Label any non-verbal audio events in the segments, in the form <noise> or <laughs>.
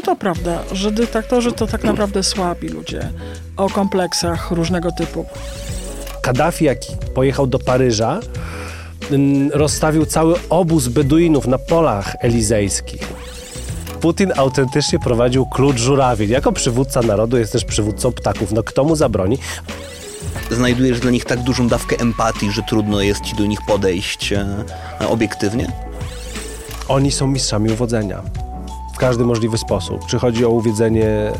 czy to prawda, że dyktatorzy to tak naprawdę słabi ludzie o kompleksach różnego typu? Kaddafi, jak pojechał do Paryża, mm, rozstawił cały obóz Beduinów na polach elizejskich. Putin autentycznie prowadził klucz żurawień. Jako przywódca narodu jest też przywódcą ptaków. No kto mu zabroni? Znajdujesz dla nich tak dużą dawkę empatii, że trudno jest ci do nich podejść e, obiektywnie? Oni są mistrzami uwodzenia. W każdy możliwy sposób. Czy chodzi o uwiedzenie y,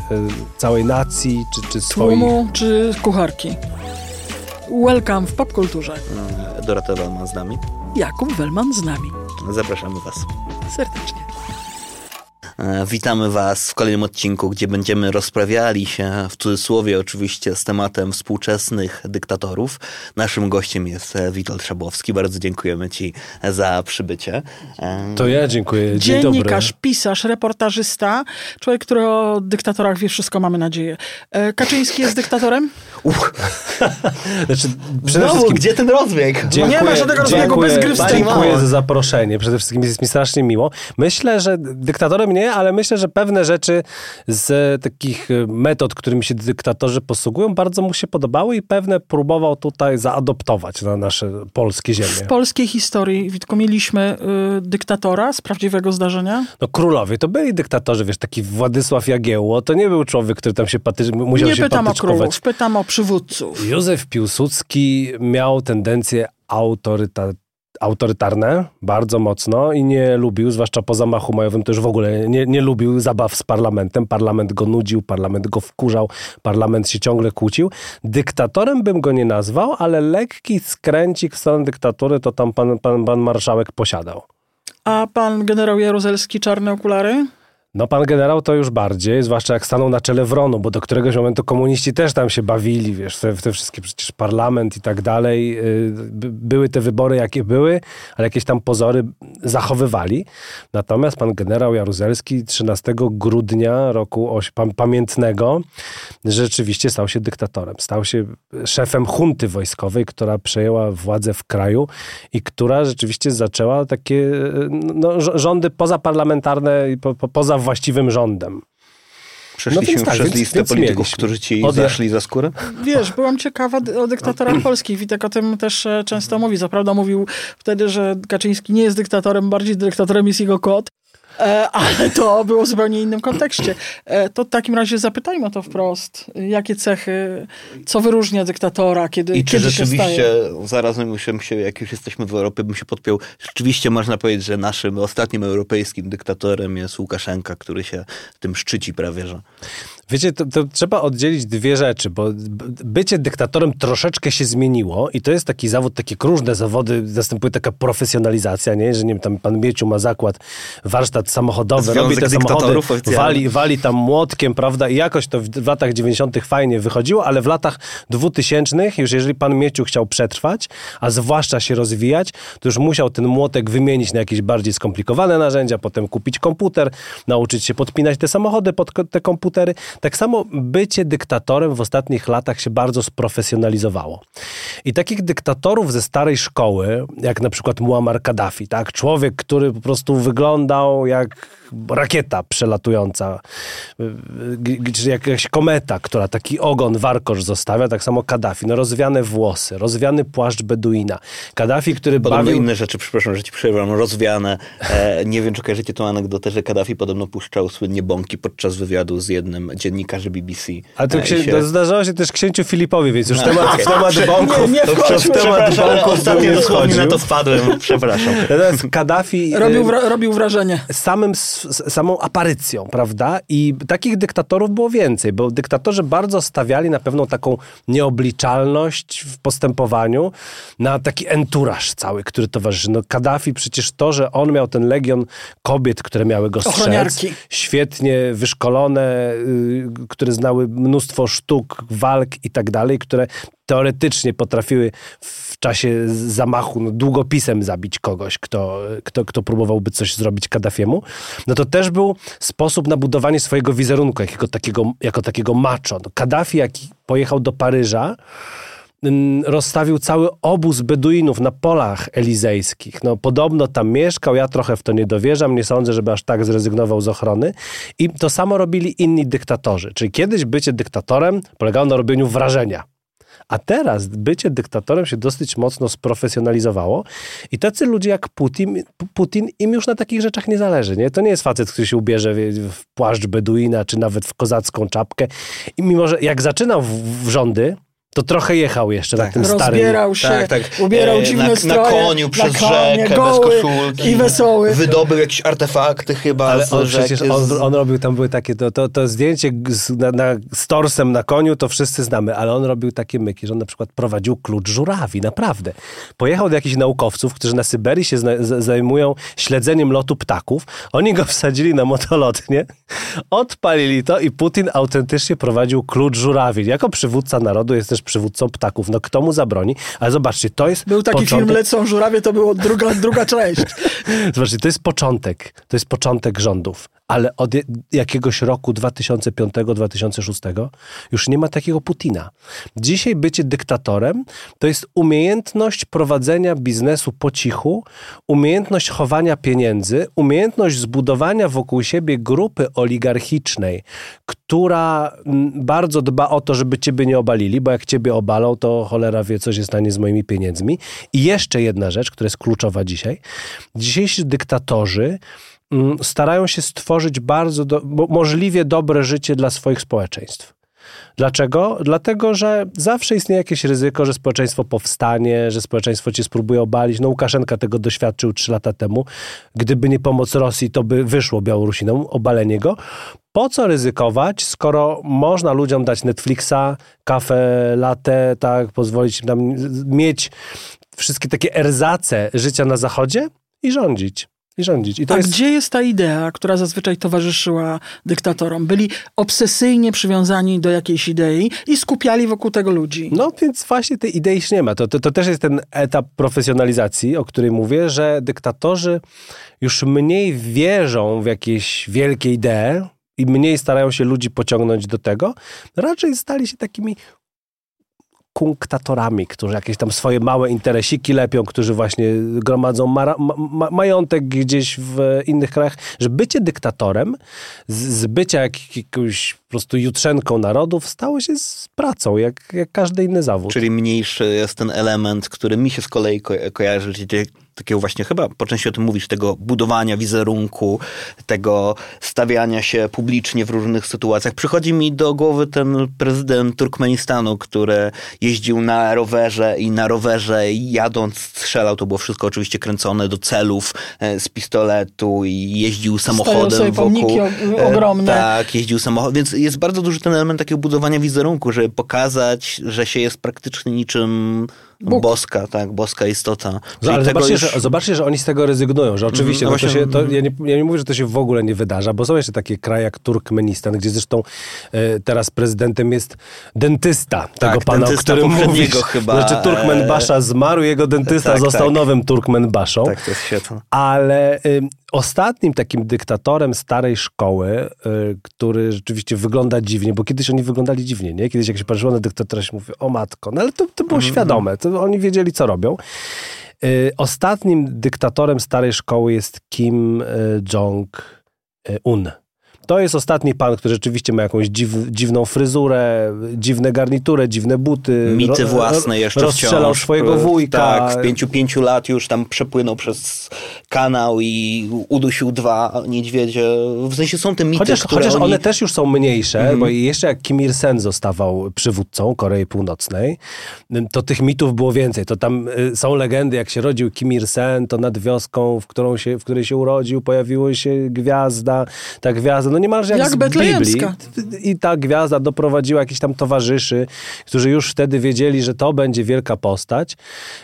całej nacji, czy, czy swoich... Tłumu czy kucharki? Welcome w popkulturze. E, Dorota Wellman z nami. Jakub Wellman z nami. Zapraszamy Was. Serdecznie. E, Witamy Was w kolejnym odcinku, gdzie będziemy rozprawiali się, w cudzysłowie oczywiście, z tematem współczesnych dyktatorów. Naszym gościem jest e, Witold Szabłowski. Bardzo dziękujemy Ci za przybycie. E, To ja dziękuję. Dzień Dziennikarz, dobry. pisarz, reportażysta, człowiek, który o dyktatorach wie wszystko, mamy nadzieję. E, Kaczyński jest dyktatorem? Uch, <laughs> Znaczy, przede znowu, wszystkim gdzie ten rozbieg? Dziękuję, <laughs> Nie ma żadnego rozbiegu dziękuję, bez gry wstępu. Dziękuję za zaproszenie. Przede wszystkim jest mi strasznie miło. Myślę, że dyktatorem nie, ale myślę, że pewne rzeczy z takich y, metod, którymi się dyktatorzy posługują, bardzo mu się podobały i pewne próbował tutaj zaadoptować na nasze polskie W ziemie. polskiej historii, Witko, mieliśmy y, dyktatora z prawdziwego zdarzenia? No królowie to byli dyktatorzy, wiesz, taki Władysław Jagiełło, to nie był człowiek, który tam się paty, musiał Nie się pytam o królów, pytam o przywódców. Józef Piłsudski miał tendencje autoryta, autorytarne bardzo mocno i nie lubił, zwłaszcza po zamachu majowym, to już w ogóle nie, nie lubił zabaw z parlamentem. Parlament go nudził, parlament go wkurzał, parlament się ciągle kłócił. Dyktatorem bym go nie nazwał, ale lekki skręcik w stronę dyktatury to tam pan, pan, pan marszałek posiadał. A pan generał Jaruzelski, czarne okulary? No pan generał to już bardziej, zwłaszcza jak stanął na czele Wronu, bo do któregoś momentu komuniści też tam się bawili, wiesz, w te, wszystkie przecież parlament i tak dalej. By- Były te wybory jakie były, ale jakieś tam pozory zachowywali. Natomiast pan generał Jaruzelski 13 grudnia roku pamiętnego rzeczywiście stał się dyktatorem. Stał się szefem hunty wojskowej, która przejęła władzę w kraju i która rzeczywiście zaczęła takie no, rz- rządy pozaparlamentarne i po, po, poza właściwym rządem. Przeszliśmy No tak, przez więc- listę więc polityków, mieliśmy. którzy Ci Ode- zaszli za skórę? Wiesz, byłam ciekawa o dyktatorach <clears throat> polskich. Witek o tym też e, często mówi. Co prawda mówił wtedy, że Kaczyński nie jest dyktatorem, bardziej dyktatorem jest jego kot. E, ale to było w zupełnie innym kontekście. E, to w takim razie zapytajmy o to wprost. Jakie cechy, co wyróżnia dyktatora, kiedy, I czy kiedy się rzeczywiście, staje? zarazem się, jak już jesteśmy w Europie, bym się podpiął, rzeczywiście można powiedzieć, że naszym ostatnim europejskim dyktatorem jest Łukaszenka, który się tym szczyci prawie, że... Wiecie, to, to trzeba oddzielić dwie rzeczy, bo bycie dyktatorem troszeczkę się zmieniło i to jest taki zawód, takie różne zawody, następuje taka profesjonalizacja, nie? że nie wiem, tam pan Mieciu ma zakład, warsztat samochodowy, Związek robi te samochody, wali, wali tam młotkiem, prawda, i jakoś to w, latach 90. fajnie wychodziło, ale w latach 2000 już jeżeli pan Mieciu chciał przetrwać, a zwłaszcza się rozwijać, to już musiał ten młotek wymienić na jakieś bardziej skomplikowane narzędzia, potem kupić komputer, nauczyć się podpinać te samochody pod te komputery. Tak samo bycie dyktatorem w ostatnich latach się bardzo sprofesjonalizowało. I takich dyktatorów ze starej szkoły, jak na przykład Muammar Kaddafi, tak? człowiek, który po prostu wyglądał jak rakieta przelatująca, y, y, czy jakaś kometa, która taki ogon, warkosz zostawia, tak samo Kaddafi. No rozwiane włosy, rozwiany płaszcz Beduina. Kaddafi, który Podobno bawił... inne rzeczy, przepraszam, że ci przerwam, rozwiane. E, nie wiem, czy kojarzycie tą anegdotę, że Kaddafi podobno puszczał słynnie bąki podczas wywiadu z jednym dziennikarzem BBC. A to, E, księ... się- to zdarzało się też księciu Filipowi, więc już No, temat, okej. temat bąków... Nie, nie wchodźmy, w temat bąków ostatnio dosłownie na to wpadłem, przepraszam. Natomiast Kaddafi... <laughs> Robił, y, wra- robił wrażenie. samym, samą aparycją, prawda? I takich dyktatorów było więcej, bo dyktatorzy bardzo stawiali na pewną taką nieobliczalność w postępowaniu, na taki enturaż cały, który towarzyszy. No Kaddafi przecież to, że on miał ten legion kobiet, które miały go strzec, Ochroniarki. świetnie wyszkolone, y, które znały mnóstwo sztuk, walk i tak dalej, które teoretycznie potrafiły w czasie zamachu no, długopisem zabić kogoś, kto, kto, kto próbowałby coś zrobić Kaddafiemu, no to też był sposób na budowanie swojego wizerunku jako takiego, jako takiego macho. No, Kaddafi, jak pojechał do Paryża, rozstawił cały obóz Beduinów na polach elizejskich. No, podobno tam mieszkał, ja trochę w to nie dowierzam, nie sądzę, żeby aż tak zrezygnował z ochrony. I to samo robili inni dyktatorzy. Czyli kiedyś bycie dyktatorem polegało na robieniu wrażenia. A teraz bycie dyktatorem się dosyć mocno sprofesjonalizowało i tacy ludzie jak Putin, Putin im już na takich rzeczach nie zależy. Nie? To nie jest facet, który się ubierze w płaszcz beduina, czy nawet w kozacką czapkę. I mimo, że jak zaczynał w, w rządy, to trochę jechał jeszcze tak. na tym starym. Rozbierał się, tak, tak. ubierał e, dziwne na, stroje. Na koniu, przez konie, rzekę, goły bez koszulki. I wesoły. Wydobył jakieś artefakty chyba Ale on rzeki. przecież, on, on, robił, tam były takie, to, to, to zdjęcie z, na, na, z torsem na koniu, to wszyscy znamy, ale on robił takie myki, że on na przykład prowadził klucz żurawi, naprawdę. Pojechał do jakichś naukowców, którzy na Syberii się zna, z, zajmują śledzeniem lotu ptaków. Oni go wsadzili na motolotnie, <laughs> odpalili to i Putin autentycznie prowadził klucz żurawi. Jako przywódca narodu jest też przywódcą ptaków. No kto mu zabroni? Ale zobaczcie, to jest Był taki początek... film Lecą żurawie, to była druga, druga <laughs> część. Zobaczcie, to jest początek. To jest początek rządów. Ale od jakiegoś roku 2005-2006 już nie ma takiego Putina. Dzisiaj bycie dyktatorem to jest umiejętność prowadzenia biznesu po cichu, umiejętność chowania pieniędzy, umiejętność zbudowania wokół siebie grupy oligarchicznej, która mm, bardzo dba o to, żeby ciebie nie obalili, bo jak ciebie obalą, to cholera wie, co się stanie z moimi pieniędzmi. I jeszcze jedna rzecz, która jest kluczowa dzisiaj. Dzisiejsi dyktatorzy starają się stworzyć bardzo do, możliwie dobre życie dla swoich społeczeństw. Dlaczego? Dlatego, że zawsze istnieje jakieś ryzyko, że społeczeństwo powstanie, że społeczeństwo cię spróbuje obalić. No Łukaszenka tego doświadczył trzy lata temu. Gdyby nie pomoc Rosji, to by wyszło Białorusinom obalenie go. Po co ryzykować, skoro można ludziom dać Netflixa, kawę, latte, tak, pozwolić im tam mieć wszystkie takie erzace życia na zachodzie i rządzić i rządzić. I A jest... gdzie jest ta idea, która zazwyczaj towarzyszyła dyktatorom? Byli obsesyjnie przywiązani do jakiejś idei i skupiali wokół tego ludzi. No więc właśnie tej idei już nie ma. To, to, to też jest ten etap profesjonalizacji, o której mówię, że dyktatorzy już mniej wierzą w jakieś wielkie idee, i mniej starają się ludzi pociągnąć do tego, raczej stali się takimi kunktatorami, którzy jakieś tam swoje małe interesiki lepią, którzy właśnie gromadzą ma ma majątek gdzieś w innych krajach, że bycie dyktatorem, z, z bycia jak, jakąś po prostu jutrzenką narodów stało się z pracą, jak, jak każdy inny zawód. Czyli mniejszy jest ten element, który mi się z kolei ko kojarzy, takiego właśnie chyba po części o tym mówisz, tego budowania wizerunku, tego stawiania się publicznie w różnych sytuacjach. Przychodzi mi do głowy ten prezydent Turkmenistanu, który jeździł na rowerze i na rowerze jadąc strzelał, to było wszystko oczywiście kręcone do celów e, z pistoletu i jeździł samochodem sobie wokół. E, ogromne. Tak, jeździł samochodem, więc jest bardzo duży ten element takiego budowania wizerunku, żeby pokazać, że się jest praktycznie niczym Bóg. Boska, tak, boska istota. No, ale zobaczcie, już... że, zobaczcie, że oni z tego rezygnują, że oczywiście, mm, no, to się, to, ja, nie, ja nie mówię, że to się w ogóle nie wydarza, bo są jeszcze takie kraje jak Turkmenistan, gdzie zresztą e, teraz prezydentem jest dentysta tego tak, pana, o którym mówisz. chyba. Znaczy Turkmen Basza zmarł, jego dentysta tak, został tak. nowym Turkmen Baszą. Tak, to jest świetne. Ale y, ostatnim takim dyktatorem starej szkoły, y, który rzeczywiście wygląda dziwnie, bo kiedyś oni wyglądali dziwnie, nie? Kiedyś jak się patrzyło na dyktatora, się mówi, o matko, no ale to, to było mm -hmm. świadome, to oni wiedzieli, co robią. Y, ostatnim dyktatorem starej szkoły jest Kim y, Jong-un. To jest ostatni pan, który rzeczywiście ma jakąś dziw, dziwną fryzurę, dziwne garniturę, dziwne buty. Mity własne jeszcze Rozstrzelał wciąż. swojego wujka. Tak, w pięciu, pięciu lat już tam przepłynął przez kanał i udusił dwa niedźwiedzie. W sensie są te mity, chociaż, Chociaż oni... one też już są mniejsze, mm -hmm. bo jeszcze jak Kim Il-sen zostawał przywódcą Korei Północnej, to tych mitów było więcej. To tam y, są legendy, jak się rodził Kim Il-sen, to nad wioską, w, którą się, w której się urodził, pojawiła się gwiazda. Ta gwiazda, no niemalże jak, jak z Biblii. I ta gwiazda doprowadziła jakichś tam towarzyszy, którzy już wtedy wiedzieli, że to będzie wielka postać.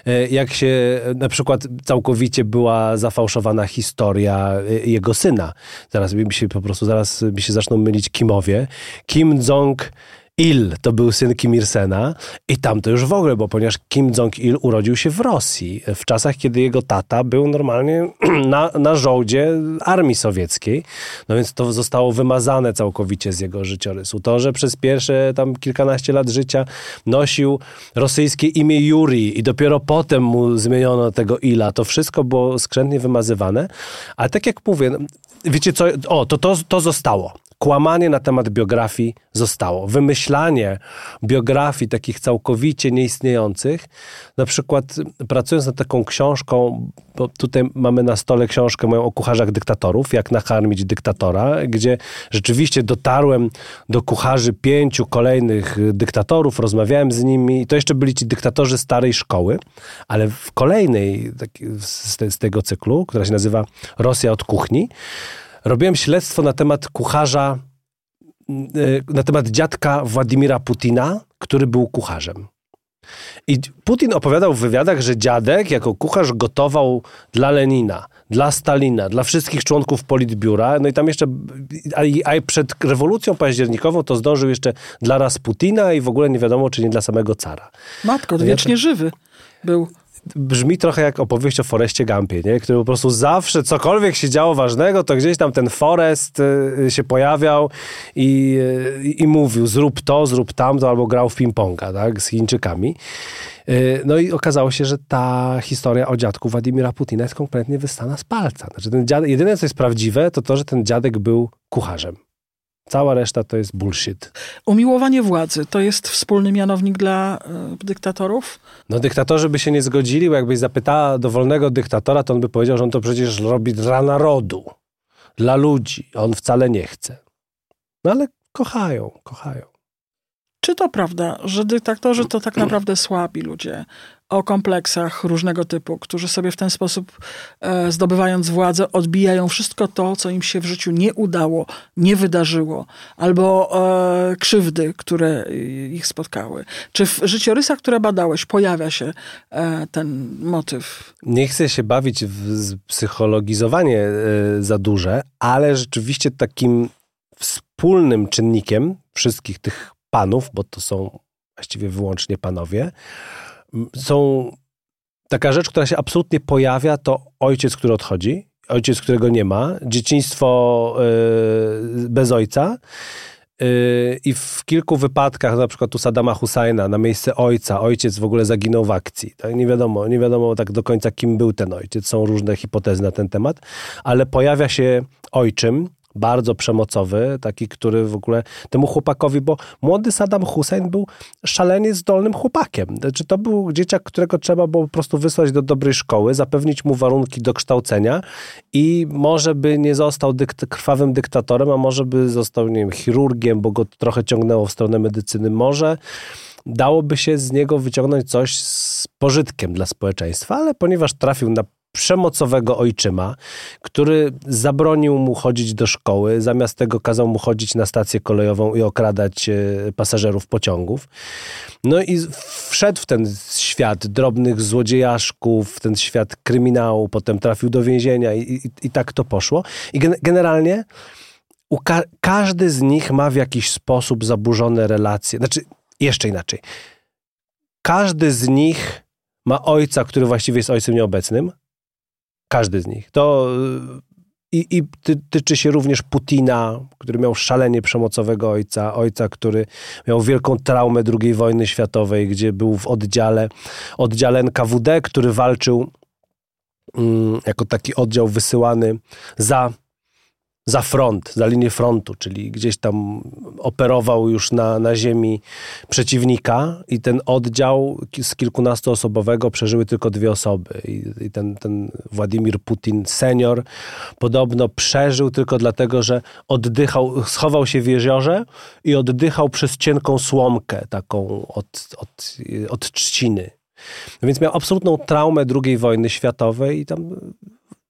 E, jak się na przykład całkowicie była zafałszowana historia e, jego syna. Zaraz mi się po prostu, zaraz mi się zaczną mylić Kimowie. Kim Jong Il to był syn Kim Il-sena i tam to już w ogóle, bo ponieważ Kim Jong-il urodził się w Rosji, w czasach, kiedy jego tata był normalnie <clears throat> na, na żołdzie armii sowieckiej, no więc to zostało wymazane całkowicie z jego życiorysu. To, że przez pierwsze tam kilkanaście lat życia nosił rosyjskie imię Juri i dopiero potem mu zmieniono tego Ila, to wszystko było skrzętnie wymazywane, ale tak jak mówię, wiecie co, o, to, to, to zostało. Kłamanie na temat biografii zostało. Wymyślanie biografii takich całkowicie nieistniejących. Na przykład pracując nad taką książką, bo tutaj mamy na stole książkę moją o kucharzach dyktatorów, jak nakarmić dyktatora, gdzie rzeczywiście dotarłem do kucharzy pięciu kolejnych dyktatorów, rozmawiałem z nimi i to jeszcze byli ci dyktatorzy starej szkoły, ale w kolejnej z, tego cyklu, która się nazywa Rosja od kuchni, robiłem śledztwo na temat kucharza, y, na temat dziadka Władimira Putina, który był kucharzem. I Putin opowiadał w wywiadach, że dziadek jako kucharz gotował dla Lenina, dla Stalina, dla wszystkich członków Politbiura. No i tam jeszcze, a, a przed rewolucją październikową to zdążył jeszcze dla Rasputina i w ogóle nie wiadomo, czy nie dla samego cara. Matko, wiecznie żywy był brzmi trochę jak opowieść o Foreście Gumpie, nie? który po prostu zawsze cokolwiek się działo ważnego, to gdzieś tam ten Forest y, się pojawiał i, y, i mówił zrób to, zrób tamto, albo grał w ping-ponga tak? z Chińczykami. Y, no i okazało się, że ta historia o dziadku Władimira Putina jest kompletnie wystana z palca. Znaczy ten jedyne, co jest prawdziwe, to to, że ten dziadek był kucharzem. Cała reszta to jest bullshit. Umiłowanie władzy to jest wspólny mianownik dla y, dyktatorów? No dyktatorzy by się nie zgodzili, bo jakbyś zapytała dowolnego dyktatora, to on by powiedział, że on to przecież robi dla narodu, dla ludzi. On wcale nie chce. No ale kochają, kochają. Czy to prawda, że dyktatorzy to tak naprawdę słabi ludzie o kompleksach różnego typu, którzy sobie w ten sposób, e, zdobywając władzę, odbijają wszystko to, co im się w życiu nie udało, nie wydarzyło, albo e, krzywdy, które ich spotkały? Czy w życiorysach, które badałeś, pojawia się e, ten motyw? Nie chcę się bawić w psychologizowanie e, za duże, ale rzeczywiście takim wspólnym czynnikiem wszystkich tych panów, bo to są właściwie wyłącznie panowie, są taka rzecz, która się absolutnie pojawia, to ojciec, który odchodzi, ojciec, którego nie ma, dzieciństwo yy, bez ojca. Yy, I w kilku wypadkach, na przykład u Sadama Husajna, na miejsce ojca, ojciec w ogóle zaginął w akcji. Tak? Nie wiadomo, nie wiadomo tak do końca, kim był ten ojciec. Są różne hipotezy na ten temat, ale pojawia się ojczym, bardzo przemocowy, taki, który w ogóle temu chłopakowi, bo młody Saddam Hussein był szalenie zdolnym chłopakiem. Znaczy, to był dzieciak, którego trzeba było po prostu wysłać do dobrej szkoły, zapewnić mu warunki do kształcenia i może by nie został dykt krwawym dyktatorem, a może by został, nie wiem, chirurgiem, bo go trochę ciągnęło w stronę medycyny. Może dałoby się z niego wyciągnąć coś z pożytkiem dla społeczeństwa, ale ponieważ trafił na przemocowego ojczyma, który zabronił mu chodzić do szkoły, zamiast tego kazał mu chodzić na stację kolejową i okradać e, pasażerów pociągów. No i wszedł w ten świat drobnych złodziejaszków, w ten świat kryminału, potem trafił do więzienia i, i, i tak to poszło. I gen generalnie ka każdy z nich ma w jakiś sposób zaburzone relacje. Znaczy, jeszcze inaczej. Każdy z nich ma ojca, który właściwie jest ojcem nieobecnym, każdy z nich. To i, i tyczy się również Putina, który miał szalenie przemocowego ojca, ojca, który miał wielką traumę II wojny światowej, gdzie był w oddziale, oddziale NKWD, który walczył mm, jako taki oddział wysyłany za za front, za linię frontu, czyli gdzieś tam operował już na, na ziemi przeciwnika i ten oddział z kilkunastoosobowego przeżyły tylko dwie osoby. I, i ten, ten Władimir Putin senior podobno przeżył tylko dlatego, że oddychał, schował się w jeziorze i oddychał przez cienką słomkę taką od, od, od trzciny. Więc miał absolutną traumę II wojny światowej i tam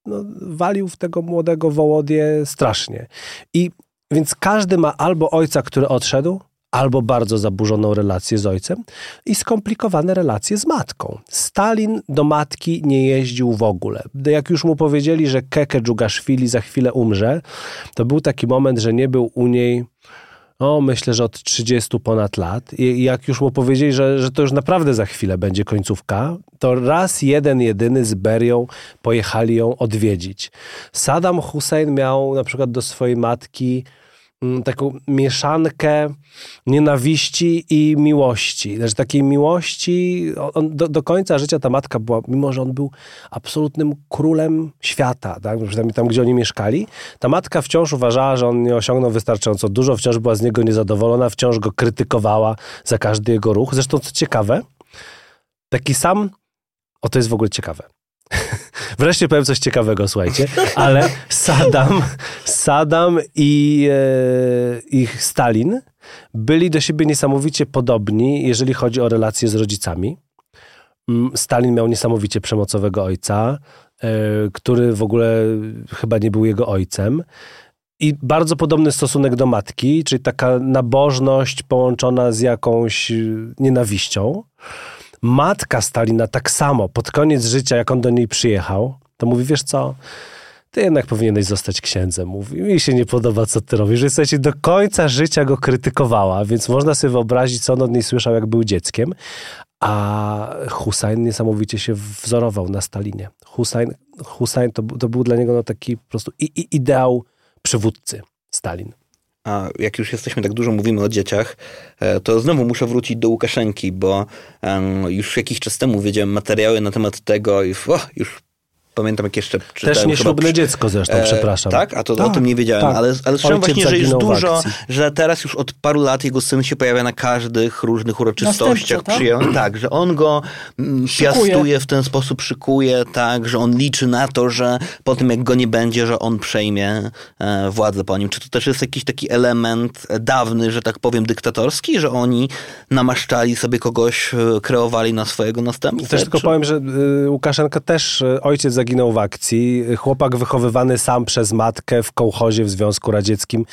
no, walił w tego młodego Wołodię strasznie. I więc każdy ma albo ojca, który odszedł, albo bardzo zaburzoną relację z ojcem i skomplikowane relacje z matką. Stalin do matki nie jeździł w ogóle. Jak już mu powiedzieli, że Keke Dżugaszwili za chwilę umrze, to był taki moment, że nie był u niej O, myślę, że od 30 ponad lat. I jak już mu powiedzieli, że, że to już naprawdę za chwilę będzie końcówka, to raz jeden, jedyny z Berią pojechali ją odwiedzić. Saddam Hussein miał na przykład do swojej matki taką mieszankę nienawiści i miłości. Znaczy takiej miłości, on, do, do końca życia ta matka była, mimo że on był absolutnym królem świata, tak? przynajmniej tam, gdzie oni mieszkali, ta matka wciąż uważała, że on nie osiągnął wystarczająco dużo, wciąż była z niego niezadowolona, wciąż go krytykowała za każdy jego ruch. Zresztą, co ciekawe, taki sam, o to jest w ogóle ciekawe, <laughs> Wreszcie powiem coś ciekawego, słuchajcie, ale Saddam, Saddam i, e, i Stalin byli do siebie niesamowicie podobni, jeżeli chodzi o relacje z rodzicami. Mm, Stalin miał niesamowicie przemocowego ojca, e, który w ogóle chyba nie był jego ojcem. I bardzo podobny stosunek do matki, czyli taka nabożność połączona z jakąś nienawiścią. Matka Stalina tak samo, pod koniec życia, jak on do niej przyjechał, to mówi, wiesz co, ty jednak powinieneś zostać księdzem. Mówi, mi się nie podoba, co ty robisz. Że słuchajcie, do końca życia go krytykowała, więc można sobie wyobrazić, co on od niej słyszał, jak był dzieckiem. A Hussein niesamowicie się wzorował na Stalinie. Hussein, Hussein to, to był dla niego no taki po prostu i, i ideał przywódcy, Stalin. A jak już jesteśmy tak dużo mówimy o dzieciach, e, to znowu muszę wrócić do Łukaszenki, bo już jakiś czas temu wiedziałem materiały na temat tego i już pamiętam jak jeszcze czytałem. Też nieślubne dziecko zresztą, e, przepraszam. Tak? A to tak, o tym nie wiedziałem, tak. ale, ale słyszałem właśnie, że jest dużo, że teraz już od paru lat jego syn się pojawia na każdych różnych uroczystościach. Tak? Przyjął, <clears throat> tak, że on go mm, piastuje w ten sposób, szykuje, tak, że on liczy na to, że po tym jak go nie będzie, że on przejmie e, władzę po nim. Czy to też jest jakiś taki element dawny, że tak powiem, dyktatorski, że oni namaszczali sobie kogoś, e, kreowali na swojego następcę? Też tylko powiem, że y, Łukaszenka też, y, ojciec zaginął w akcji. Chłopak wychowywany sam przez matkę w kołchozie w Związku Radzieckim,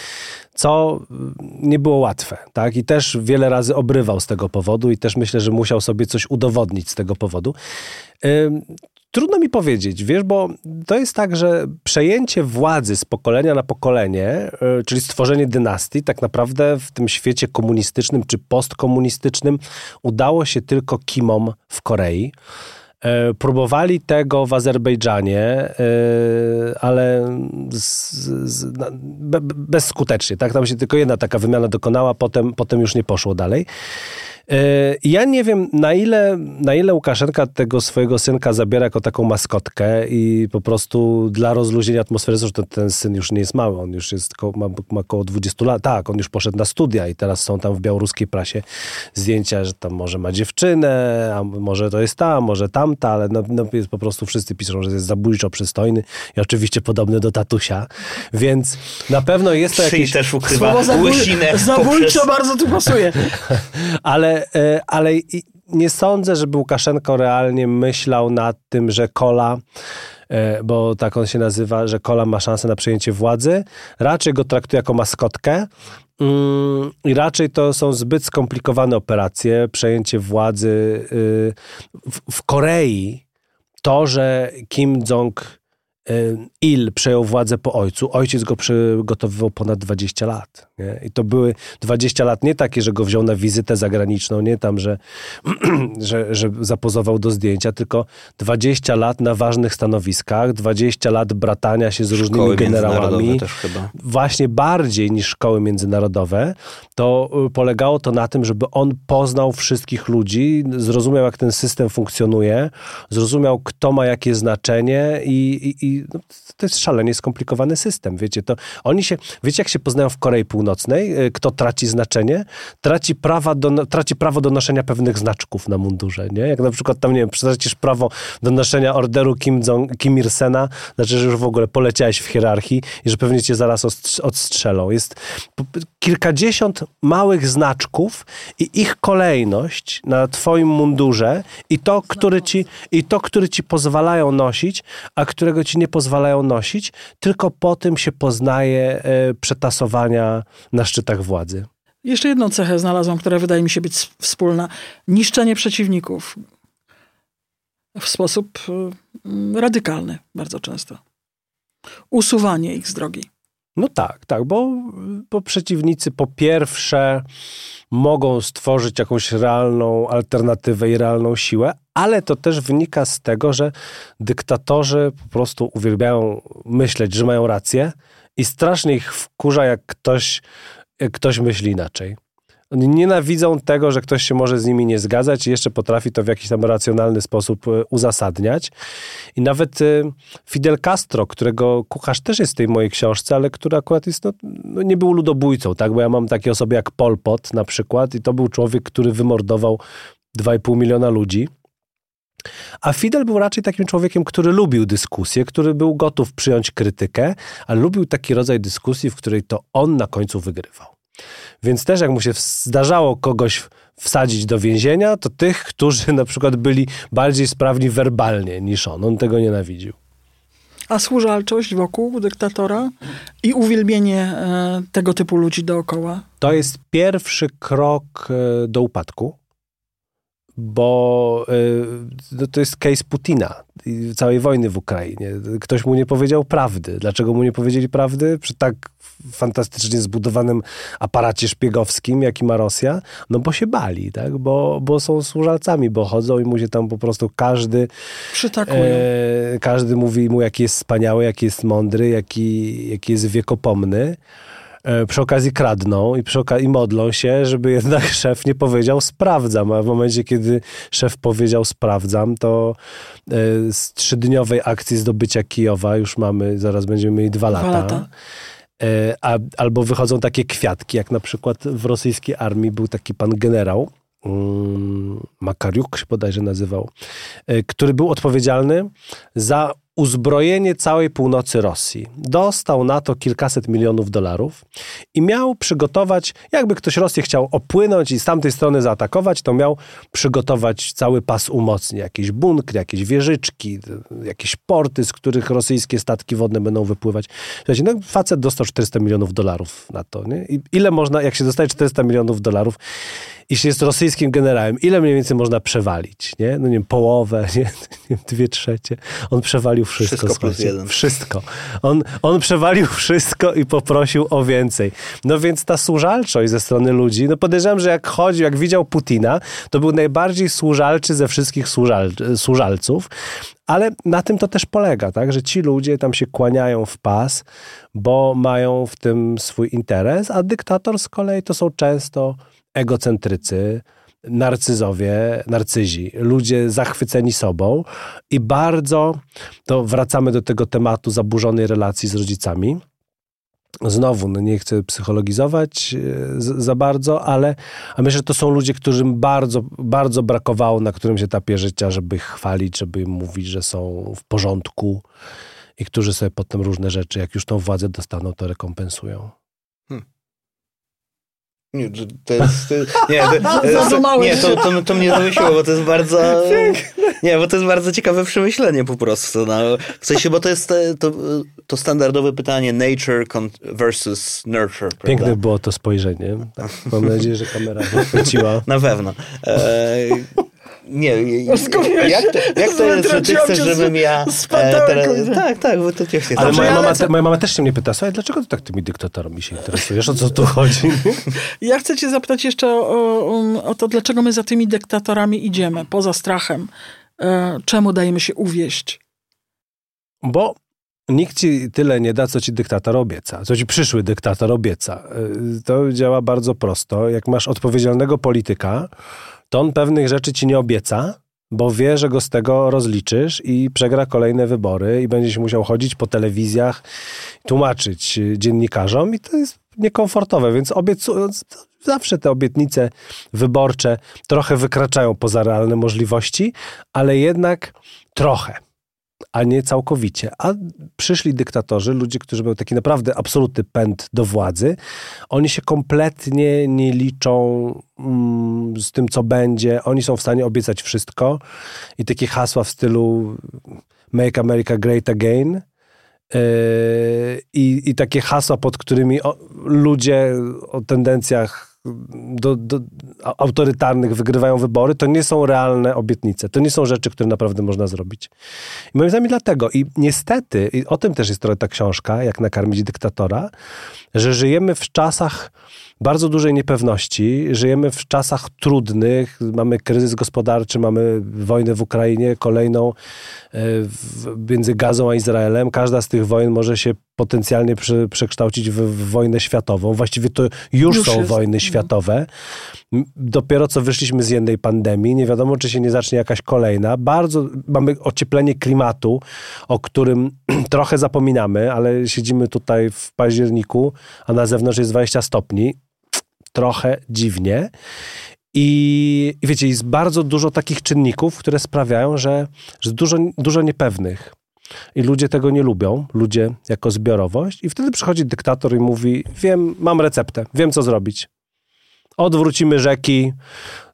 co nie było łatwe. Tak? I też wiele razy obrywał z tego powodu i też myślę, że musiał sobie coś udowodnić z tego powodu. Trudno mi powiedzieć, wiesz, bo to jest tak, że przejęcie władzy z pokolenia na pokolenie, y, czyli stworzenie dynastii, tak naprawdę w tym świecie komunistycznym czy postkomunistycznym udało się tylko Kimom w Korei. E, próbowali tego w Azerbejdżanie, e, ale z, z, bezskutecznie. Tak? Tam się tylko jedna taka wymiana dokonała, potem, potem już nie poszło dalej. E, ja nie wiem, na ile, na ile Łukaszenka tego swojego synka zabiera jako taką maskotkę i po prostu dla rozluźnienia atmosfery, zresztą ten syn już nie jest mały, on już jest, ma, ma około 20 lat, tak, on już poszedł na studia i teraz są tam w białoruskiej prasie zdjęcia, że tam może ma dziewczynę, a może to jest ta, może tamta, ale no, no jest po prostu wszyscy piszą, że jest zabójczo przystojny i oczywiście podobny do tatusia, więc na pewno jest to jakieś... też ukrywa łysinę. Zabójczo poprzez... bardzo tu pasuje. <laughs> ale E, ale, nie sądzę, żeby Łukaszenko realnie myślał nad tym, że Kola e, bo tak on się nazywa, że Kola ma szansę na przejęcie władzy. Raczej go traktuje jako maskotkę. Mm, I raczej to są zbyt skomplikowane operacje. Przejęcie władzy y, w Korei. To, że Kim Jong Il przejął władzę po ojcu. Ojciec go przygotowywał ponad 20 lat. Nie? I to były 20 lat nie takie, że go wziął na wizytę zagraniczną, nie tam, że, <clears throat> że, że zapozował do zdjęcia, tylko 20 lat na ważnych stanowiskach, 20 lat bratania się z różnymi szkoły generałami. Właśnie bardziej niż szkoły międzynarodowe. To y, polegało to na tym, żeby on poznał wszystkich ludzi, zrozumiał, jak ten system funkcjonuje, zrozumiał, kto ma jakie znaczenie i, i no, to jest szalenie skomplikowany system, wiecie, to oni się, wiecie jak się poznają w Korei Północnej, y, kto traci znaczenie? Traci, prawa do, traci prawo do noszenia pewnych znaczków na mundurze, nie? Jak na przykład tam, nie wiem, tracisz prawo do noszenia orderu Kim, Jong, Kim Il-sena, znaczy, że już w ogóle poleciałeś w hierarchii i że pewnie cię zaraz odstrzelą. Jest kilkadziesiąt małych znaczków i ich kolejność na twoim mundurze i to, który ci, i to, który ci pozwalają nosić, a którego ci nie pozwalają nosić, tylko po tym się poznaje e, przetasowania na szczytach władzy. Jeszcze jedną cechę znalazłam, która wydaje mi się być wspólna. Niszczenie przeciwników w sposób e, radykalny bardzo często. Usuwanie ich z drogi. No tak, tak, bo, bo przeciwnicy po pierwsze mogą stworzyć jakąś realną alternatywę i realną siłę, ale to też wynika z tego, że dyktatorzy po prostu uwielbiają myśleć, że mają rację i strasznie ich wkurza, jak ktoś, ktoś myśli inaczej. Oni nienawidzą tego, że ktoś się może z nimi nie zgadzać i jeszcze potrafi to w jakiś tam racjonalny sposób e, uzasadniać. I nawet e, Fidel Castro, którego kucharz też jest w tej mojej książce, ale który akurat jest, no, no nie był ludobójcą, tak? Bo ja mam takie osoby jak Pol Pot na przykład i to był człowiek, który wymordował 2,5 miliona ludzi. A Fidel był raczej takim człowiekiem, który lubił dyskusję, który był gotów przyjąć krytykę, ale lubił taki rodzaj dyskusji, w której to on na końcu wygrywał. Więc też jak mu się zdarzało kogoś wsadzić do więzienia, to tych, którzy na przykład byli bardziej sprawni werbalnie niż on. On tego nienawidził. A służalczość wokół dyktatora i uwielbienie e, tego typu ludzi dookoła? To jest pierwszy krok e, do upadku bo y, to jest case Putina i całej wojny w Ukrainie. Ktoś mu nie powiedział prawdy. Dlaczego mu nie powiedzieli prawdy? Przy tak fantastycznie zbudowanym aparacie szpiegowskim, jaki ma Rosja? No bo się bali, tak? Bo, bo są służalcami, bo chodzą i mu się tam po prostu każdy... Przytakują. E, każdy mówi mu, jaki jest wspaniały, jaki jest mądry, jaki, jaki jest wiekopomny. E, przy okazji kradną i, przy okazji, i modlą się, żeby jednak <laughs> szef nie powiedział sprawdzam, a w momencie, kiedy szef powiedział sprawdzam, to e, z trzydniowej akcji zdobycia Kijowa już mamy, zaraz będziemy mieli dwa lata. Dwa lata. A, albo wychodzą takie kwiatki, jak na przykład w rosyjskiej armii był taki pan generał, mm, Makariuk się bodajże nazywał, który był odpowiedzialny za uzbrojenie całej północy Rosji. Dostał na to kilkaset milionów dolarów i miał przygotować, jakby ktoś Rosję chciał opłynąć i z tamtej strony zaatakować, to miał przygotować cały pas umocnień, jakieś bunkry, jakieś wieżyczki, jakieś porty, z których rosyjskie statki wodne będą wypływać. No facet dostał 400 milionów dolarów na to. Nie? I ile można, jak się dostaje 400 milionów dolarów, jeśli jest rosyjskim generałem, ile mniej więcej można przewalić, nie? No nie wiem, połowę, <laughs> nie? nie dwie trzecie. On przewalił wszystko. Wszystko plus jeden. Wszystko. On, on przewalił <laughs> wszystko i poprosił o więcej. No więc ta służalczość ze strony ludzi, no podejrzewam, że jak chodził, jak widział Putina, to był najbardziej służalczy ze wszystkich służal, służalców, ale na tym to też polega, tak? że ci ludzie tam się kłaniają w pas, bo mają w tym swój interes, a dyktator z kolei to są często egocentrycy, narcyzowie, narcyzi, ludzie zachwyceni sobą i bardzo, to wracamy do tego tematu zaburzonej relacji z rodzicami. Znowu, no nie chcę psychologizować e, za bardzo, ale a myślę, że to są ludzie, którym bardzo, bardzo brakowało na którymś etapie życia, żeby ich chwalić, żeby im mówić, że są w porządku i którzy sobie potem różne rzeczy, jak już tą władzę dostaną, to rekompensują. Nie, to jest. nie, to, nie to, <laughs> to, to mnie zamyśliło, bo to jest bardzo. Nie, bo to jest bardzo ciekawe przemyślenie po prostu. No. W sensie, bo to jest to, to standardowe pytanie nature versus nurture. Prawda? Piękne było to spojrzenie. Tak, mam nadzieję, że kamera <laughs> chwyciła. Na pewno. E, nie, jak to, jak to jest, że ty chcesz, żebym ja e, teraz... Tak, tak, bo to cię chce. Ale moja mama, te, moja mama też się mnie pyta, słuchaj, dlaczego ty tak tymi dyktatorami się interesujesz? O co tu chodzi? <laughs> Ja chcę cię zapytać jeszcze o, o, o to, dlaczego my za tymi dyktatorami idziemy, poza strachem. E, czemu dajemy się uwieść? Bo Nikt ci tyle nie da, co ci dyktator obieca, co ci przyszły dyktator obieca. E, to działa bardzo prosto. Jak masz odpowiedzialnego polityka, to on pewnych rzeczy ci nie obieca, bo wie, że go z tego rozliczysz i przegra kolejne wybory i będzie się musiał chodzić po telewizjach, tłumaczyć dziennikarzom i to jest niekomfortowe, więc obiecu zawsze te obietnice wyborcze trochę wykraczają poza realne możliwości, ale jednak trochę a nie całkowicie. A przyszli dyktatorzy, ludzie, którzy mają taki naprawdę absolutny pęd do władzy, oni się kompletnie nie liczą mm, z tym, co będzie. Oni są w stanie obiecać wszystko i takie hasła w stylu Make America Great Again. Yy, I, I takie hasła, pod którymi ludzie o tendencjach do, do, autorytarnych wygrywają wybory, to nie są realne obietnice. To nie są rzeczy, które naprawdę można zrobić. I moim zdaniem dlatego. I niestety, i o tym też jest trochę ta książka, jak nakarmić dyktatora, że żyjemy w czasach bardzo dużej niepewności. Żyjemy w czasach trudnych. Mamy kryzys gospodarczy, mamy wojnę w Ukrainie, kolejną e, między Gazą a Izraelem. Każda z tych wojen może się potencjalnie prze, przekształcić w, w, wojnę światową. Właściwie to już, już są jest. wojny światowe. Dopiero co wyszliśmy z jednej pandemii. Nie wiadomo, czy się nie zacznie jakaś kolejna. Bardzo mamy ocieplenie klimatu, o którym <clears throat> trochę zapominamy, ale siedzimy tutaj w październiku, a na zewnątrz jest 20 stopni trochę dziwnie. I, I, wiecie, jest bardzo dużo takich czynników, które sprawiają, że, że dużo, dużo niepewnych. I ludzie tego nie lubią, ludzie jako zbiorowość. I wtedy przychodzi dyktator i mówi: Wiem, mam receptę, wiem co zrobić. Odwrócimy rzeki,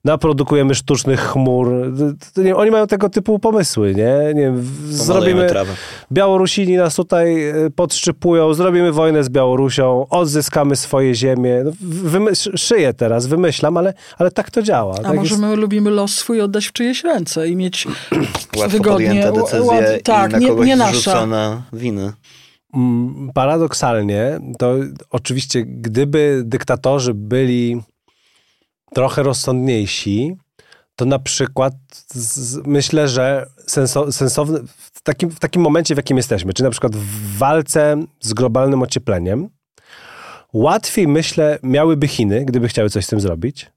naprodukujemy sztucznych chmur. Nie, oni mają tego typu pomysły, nie? nie zrobimy... Trawę. Białorusini nas tutaj e, podszczypują, zrobimy wojnę z Białorusią, odzyskamy swoje ziemie. No, wymyśl, szyję teraz, wymyślam, ale, ale tak to działa. A tak może jest... my lubimy los swój oddać w czyjeś ręce i mieć <clears throat> Łatwo wygodnie... decyzje ład... tak, nie, nie nasza. winy. Mm, paradoksalnie, to oczywiście, gdyby dyktatorzy byli trochę rozsądniejsi, to na przykład z, myślę, że senso, sensowne w takim, w takim momencie, w jakim jesteśmy, czy na przykład w walce z globalnym ociepleniem, łatwiej myślę miałyby Chiny, gdyby chciały coś z tym zrobić,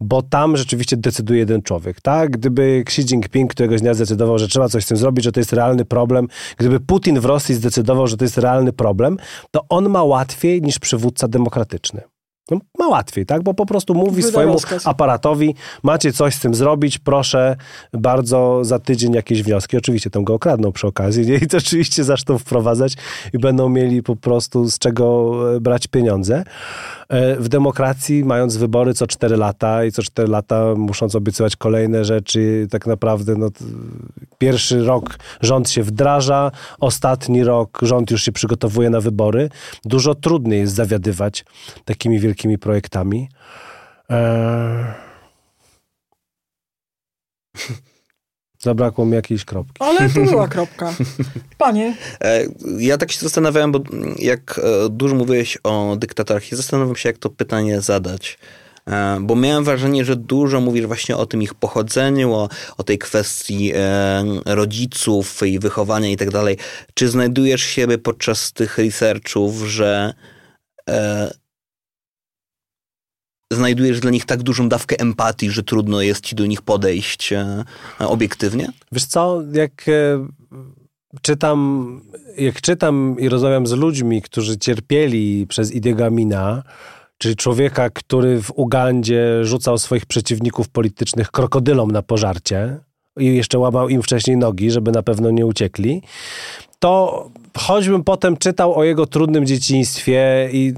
bo tam rzeczywiście decyduje jeden człowiek, tak? Gdyby Xi Jinping któregoś dnia zdecydował, że trzeba coś z tym zrobić, że to jest realny problem, gdyby Putin w Rosji zdecydował, że to jest realny problem, to on ma łatwiej niż przywódca demokratyczny. No, ma łatwiej, tak? Bo po prostu mówi Wyda swojemu rozkaz. aparatowi, macie coś z tym zrobić, proszę bardzo za tydzień jakieś wnioski. Oczywiście tam go okradną przy okazji nie? i to oczywiście zaczną wprowadzać i będą mieli po prostu z czego e, brać pieniądze. E, w demokracji, mając wybory co 4 lata i co 4 lata musząc obiecywać kolejne rzeczy, tak naprawdę no, pierwszy rok rząd się wdraża, ostatni rok rząd już się przygotowuje na wybory. Dużo trudniej jest zawiadywać takimi wielkimi projektami. Eee... <laughs> Zabrakło mi jakiejś kropki. Ale tu <laughs> była kropka. Panie. E, ja tak się zastanawiałem, bo jak e, dużo mówiłeś o dyktatorach, i zastanawiam się, jak to pytanie zadać. E, bo miałem wrażenie, że dużo mówisz właśnie o tym ich pochodzeniu, o, o tej kwestii rodziców i wychowania i tak dalej. Czy znajdujesz siebie podczas tych researchów, że znajdujesz dla nich tak dużą dawkę empatii, że trudno jest ci do nich podejść e, obiektywnie? Wiesz co, jak e, czytam, jak czytam i rozmawiam z ludźmi, którzy cierpieli przez Idiego Amina, czyli człowieka, który w Ugandzie rzucał swoich przeciwników politycznych krokodylom na pożarcie i jeszcze łamał im wcześniej nogi, żeby na pewno nie uciekli, to choćbym potem czytał o jego trudnym dzieciństwie i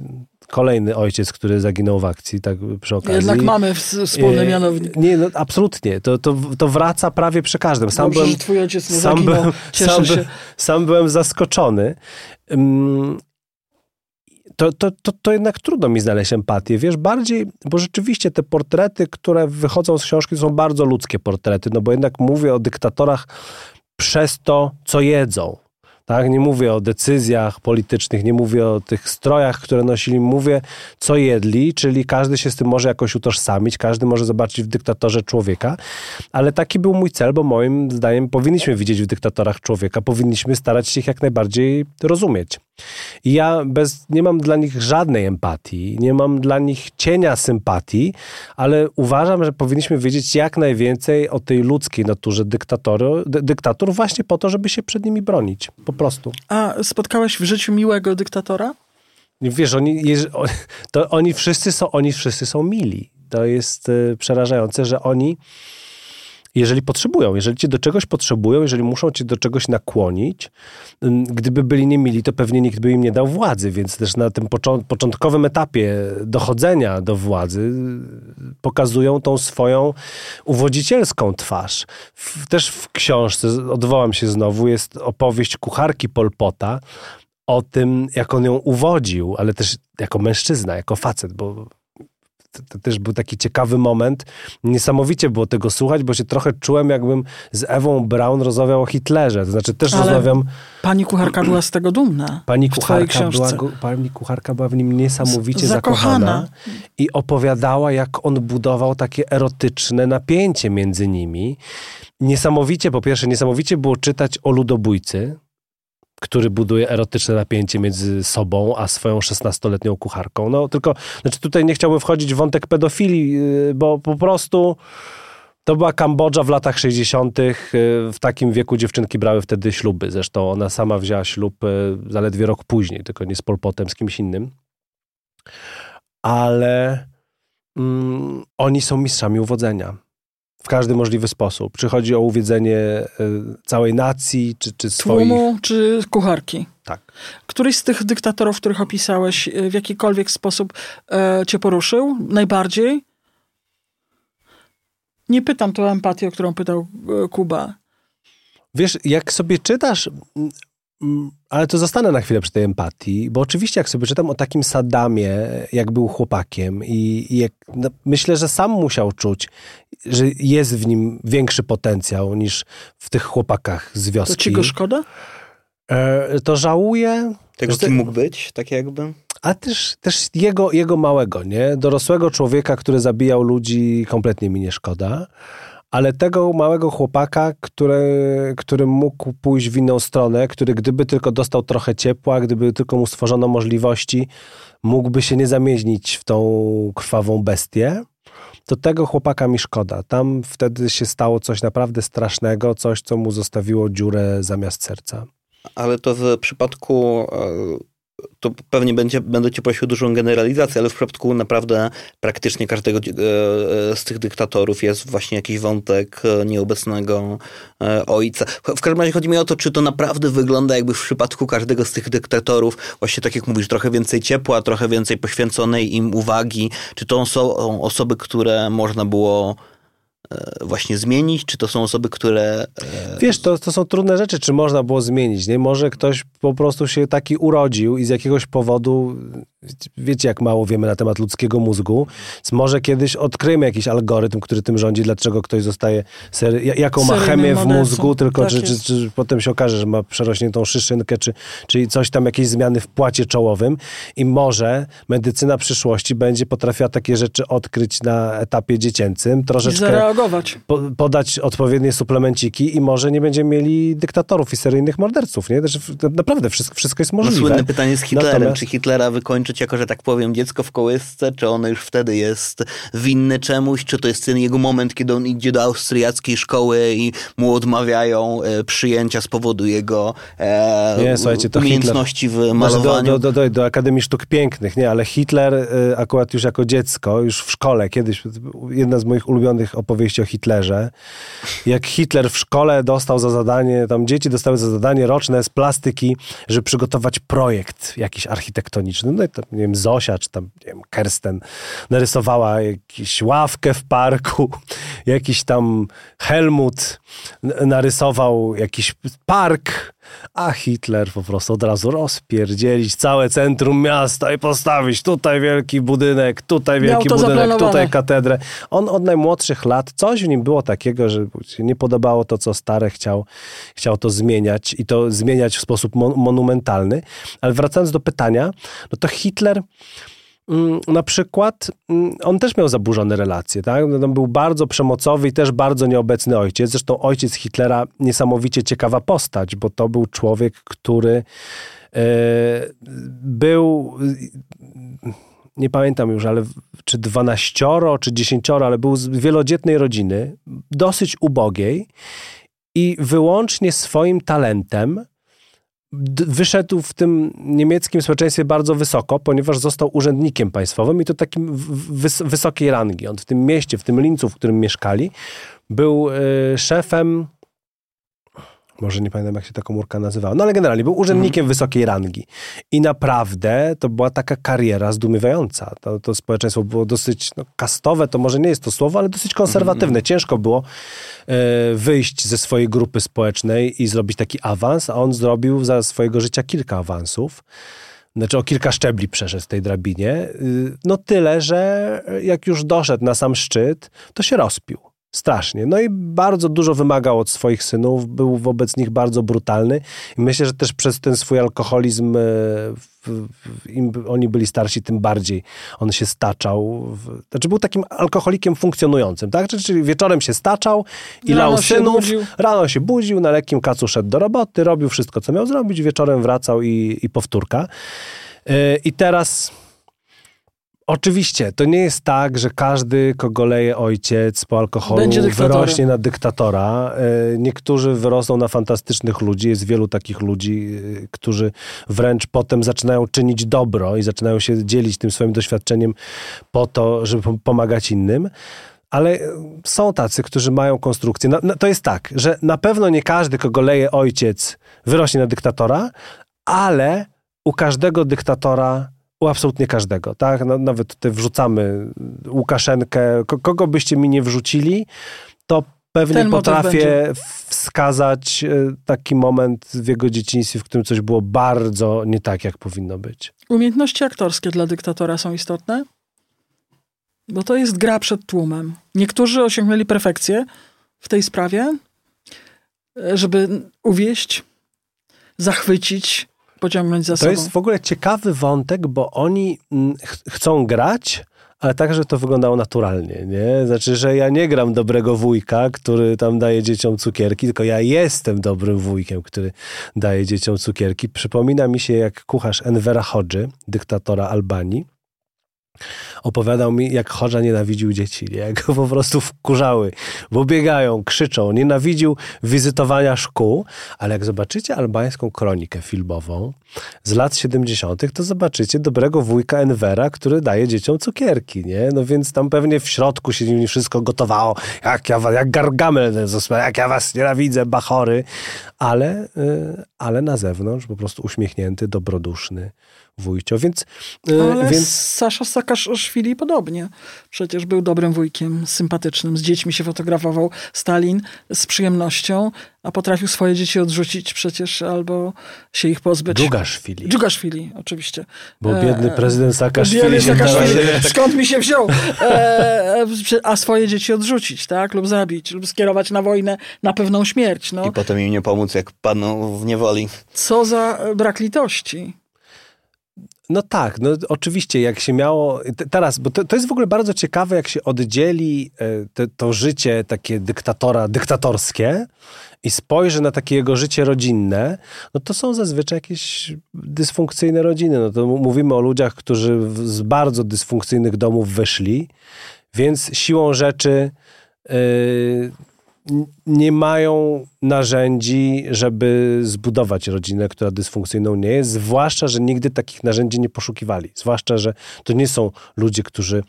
kolejny ojciec, który zaginął w akcji, tak przy okazji. Jednak mamy wspólny mianownik. Nie, no, absolutnie. To, to, to wraca prawie przy każdym. Sam Dobrze, byłem, że twój ojciec nie sam zaginął. Byłem, sam, się. sam byłem zaskoczony. To, to, to, to jednak trudno mi znaleźć empatię. Wiesz, bardziej, bo rzeczywiście te portrety, które wychodzą z książki, są bardzo ludzkie portrety, no bo jednak mówię o dyktatorach przez to, co jedzą tak? Nie mówię o decyzjach politycznych, nie mówię o tych strojach, które nosili, mówię co jedli, czyli każdy się z tym może jakoś utożsamić, każdy może zobaczyć w dyktatorze człowieka, ale taki był mój cel, bo moim zdaniem powinniśmy widzieć w dyktatorach człowieka, powinniśmy starać się ich jak najbardziej rozumieć. I ja bez, nie mam dla nich żadnej empatii, nie mam dla nich cienia sympatii, ale uważam, że powinniśmy wiedzieć jak najwięcej o tej ludzkiej naturze dyktatoru, dy, dyktatur właśnie po to, żeby się przed nimi bronić. Po prostu. A spotkałeś w życiu miłego dyktatora? Wiesz, oni, to oni wszyscy są, oni wszyscy są mili. To jest e, przerażające, że oni jeżeli potrzebują, jeżeli cię do czegoś potrzebują, jeżeli muszą cię do czegoś nakłonić, gdyby byli niemili, to pewnie nikt by im nie dał władzy, więc też na tym początkowym etapie dochodzenia do władzy y, pokazują tą swoją uwodzicielską twarz. Też w książce, odwołam się znowu, jest opowieść kucharki Polpota o tym, jak on ją uwodził, ale też jako mężczyzna, jako facet, bo to też był taki ciekawy moment. Niesamowicie było tego słuchać, bo się trochę czułem, jakbym z Ewą Braun rozmawiał o Hitlerze. To znaczy też Ale rozmawiam... Pani kucharka była z tego dumna. Pani kucharka, była, pani kucharka była w nim niesamowicie zakochana. zakochana. i opowiadała, jak on budował takie erotyczne napięcie między nimi. Niesamowicie, po pierwsze, niesamowicie było czytać o ludobójcy, który buduje erotyczne napięcie między sobą a swoją 16-letnią kucharką. No tylko, znaczy tutaj nie chciałbym wchodzić w wątek pedofilii, yy, bo po prostu to była Kambodża w latach 60. yy, W takim wieku dziewczynki brały wtedy śluby. Zresztą ona sama wzięła ślub yy, zaledwie rok później, tylko nie z Polpotem, z kimś innym. Ale mm, oni są mistrzami uwodzenia. W każdy możliwy sposób. Czy chodzi o uwiedzenie y, całej nacji, czy, czy swoich... Tłumu czy kucharki? Tak. Któryś z tych dyktatorów, których opisałeś, y, w jakikolwiek sposób e, cię poruszył? Najbardziej? Nie pytam tu o empatię, o którą pytał e, Kuba. Wiesz, jak sobie czytasz, ale to zostanę na chwilę przy tej empatii, bo oczywiście jak sobie czytam o takim Saddamie, jak był chłopakiem i, i jak, no, myślę, że sam musiał czuć, że jest w nim większy potencjał niż w tych chłopakach z To wioski. ci go szkoda? E, to żałuję, Tego, że- kim mógł być, tak jakby. a też, też jego, jego małego, nie? Dorosłego człowieka, który zabijał ludzi, kompletnie mi nie szkoda. Ale tego małego chłopaka, który, który mógł pójść w inną stronę, który gdyby tylko dostał trochę ciepła, gdyby tylko mu stworzono możliwości, mógłby się nie zamienić w tą krwawą bestię, to tego chłopaka mi szkoda. Tam wtedy się stało coś naprawdę strasznego, coś, co mu zostawiło dziurę zamiast serca. Ale to w przypadku, e, to pewnie będzie, będę cię prosił o dużą generalizację, ale w przypadku naprawdę praktycznie każdego e, z tych dyktatorów jest właśnie jakiś wątek e, nieobecnego e, ojca. W każdym razie chodzi mi o to, czy to naprawdę wygląda jakby w przypadku każdego z tych dyktatorów, właśnie tak jak mówisz, trochę więcej ciepła, trochę więcej poświęconej im uwagi. Czy to są osoby, które można było e, właśnie zmienić, czy to są osoby, które e, Wiesz, to, to są trudne rzeczy, czy można było zmienić, nie? Może ktoś po prostu się taki urodził i z jakiegoś powodu, wiecie jak mało wiemy na temat ludzkiego mózgu, więc może kiedyś odkryjemy jakiś algorytm, który tym rządzi, dlaczego ktoś zostaje, ser, jaką ma chemię w mózgu, tylko Tak czy, czy, czy potem się okaże, że ma przerośniętą szyszynkę, czy, czy coś tam, jakieś zmiany w płacie czołowym i może medycyna przyszłości będzie potrafiła takie rzeczy odkryć na etapie dziecięcym, troszeczkę po, podać odpowiednie suplemenciki i może nie będziemy mieli dyktatorów i seryjnych morderców, nie? Znaczy, w- naprawdę wszystko, wszystko jest No, możliwe. słynne pytanie z Hitlerem. Natomiast- Czy Hitlera wykończyć jako, że tak powiem, dziecko w kołysce, czy ono już wtedy jest winny czemuś, czy to jest ten jego moment, kiedy on idzie do austriackiej szkoły i mu odmawiają e, przyjęcia z powodu jego e, Nie, słuchajcie, to umiejętności w Może do, malowaniu. do, do, do, do Akademii Sztuk Pięknych, nie, ale Hitler y, akurat już jako dziecko, już w szkole, kiedyś, jedna z moich ulubionych opowieści o Hitlerze, jak Hitler w szkole dostał za zadanie, tam dzieci dostały za zadanie roczne z plastyki, żeby przygotować projekt jakiś architektoniczny. No i tam, nie wiem, Zosia, czy tam, nie wiem, Kersten narysowała jakąś ławkę w parku, jakiś tam Helmut narysował jakiś park, a Hitler po prostu od razu rozpierdzielić całe centrum miasta i postawić tutaj wielki budynek, tutaj wielki budynek, tutaj katedrę. On od najmłodszych lat, coś w nim było takiego, że nie podobało to, co stare, chciał, chciał to zmieniać i to zmieniać w sposób mon- monumentalny. Ale wracając do pytania, no to Hitler na przykład, mm, on też miał zaburzone relacje, tak? On był bardzo przemocowy i też bardzo nieobecny ojciec. Zresztą ojciec Hitlera niesamowicie ciekawa postać, bo to był człowiek, który e, był, nie pamiętam już, ale czy dwanaścioro, czy dziesięcioro, ale był z wielodzietnej rodziny, dosyć ubogiej i wyłącznie swoim talentem wyszedł w tym niemieckim społeczeństwie bardzo wysoko, ponieważ został urzędnikiem państwowym i to takim wys wysokiej rangi. On w tym mieście, w tym Lincu, w którym mieszkali, był y, szefem może nie pamiętam, jak się ta komórka nazywała, no ale generalnie był urzędnikiem wysokiej rangi. I naprawdę to była taka kariera zdumiewająca. To, to społeczeństwo było dosyć no, kastowe, to może nie jest to słowo, ale dosyć konserwatywne. Ciężko było e, wyjść ze swojej grupy społecznej i zrobić taki awans, a on zrobił za swojego życia kilka awansów. znaczy o kilka szczebli przeszedł w tej drabinie. Y, no tyle, że jak już doszedł na sam szczyt, to się rozpił. Strasznie. No i bardzo dużo wymagał od swoich synów, był wobec nich bardzo brutalny. I myślę, że też przez ten swój alkoholizm, e, im oni byli starsi, tym bardziej on się staczał. Znaczy był takim alkoholikiem funkcjonującym, tak? Czyli wieczorem się staczał i rano lał synów, rano się budził, na lekkim kacu szedł do roboty, robił wszystko, co miał zrobić, wieczorem wracał i, i powtórka. E, I teraz Oczywiście, to nie jest tak, że każdy, kogo leje ojciec po alkoholu, wyrośnie na dyktatora. E, niektórzy wyrosną na fantastycznych ludzi. Jest wielu takich ludzi, e, którzy wręcz potem zaczynają czynić dobro i zaczynają się dzielić tym swoim doświadczeniem po to, żeby pomagać innym. Ale są tacy, którzy mają konstrukcję. No, no, to jest tak, że na pewno nie każdy, kogo leje ojciec, wyrośnie na dyktatora, ale u każdego dyktatora u absolutnie każdego, tak? No, nawet tutaj wrzucamy Łukaszenkę, kogo byście mi nie wrzucili, to pewnie potrafię wskazać e, taki moment w jego dzieciństwie, w którym coś było bardzo nie tak, jak powinno być. Umiejętności aktorskie dla dyktatora są istotne? Bo to jest gra przed tłumem. Niektórzy osiągnęli perfekcję w tej sprawie, e, żeby uwieść, zachwycić, pociągnąć za to sobą. To jest w ogóle ciekawy wątek, bo oni mm, ch chcą grać, ale tak, żeby to wyglądało naturalnie, nie? Znaczy, że ja nie gram dobrego wujka, który tam daje dzieciom cukierki, tylko ja jestem dobrym wujkiem, który daje dzieciom cukierki. Przypomina mi się, jak kucharz Envera Hodży, dyktatora Albanii, Opowiadał mi, jak Chodża nienawidził dzieci, jak go po prostu wkurzały, bo biegają, krzyczą. Nienawidził wizytowania szkół, ale jak zobaczycie albańską kronikę filmową z lat 70., to zobaczycie dobrego wujka Envera, który daje dzieciom cukierki, nie? No więc tam pewnie w środku się nim wszystko gotowało, jak, ja, jak Gargamel, jak ja was nienawidzę, bachory, ale, y, ale na zewnątrz po prostu uśmiechnięty, dobroduszny, wujcio, więc... E, Ale więc... Sasza Sakaszwili podobnie. Przecież był dobrym wujkiem, sympatycznym, z dziećmi się fotografował. Stalin z przyjemnością, a potrafił swoje dzieci odrzucić przecież albo się ich pozbyć. Dżugaszwili. Dżugaszwili, oczywiście. Bo biedny e, prezydent Sakaszwili biedny się Sakaszwili. Skąd mi się wziął? E, a swoje dzieci odrzucić, tak? Lub zabić, lub skierować na wojnę na pewną śmierć. No. I potem im nie pomóc, jak padną w niewoli. Co za brak litości. No tak, no oczywiście, jak się miało. Teraz, bo to, to jest w ogóle bardzo ciekawe, jak się oddzieli e, te, to życie takie dyktatora, dyktatorskie i spojrzy na takie jego życie rodzinne, no to są zazwyczaj jakieś dysfunkcyjne rodziny. No to mówimy o ludziach, którzy z bardzo dysfunkcyjnych domów wyszli, więc siłą rzeczy. Yy, nie mają narzędzi, żeby zbudować rodzinę, która dysfunkcyjną nie jest, zwłaszcza, że nigdy takich narzędzi nie poszukiwali. Zwłaszcza, że to nie są ludzie, którzy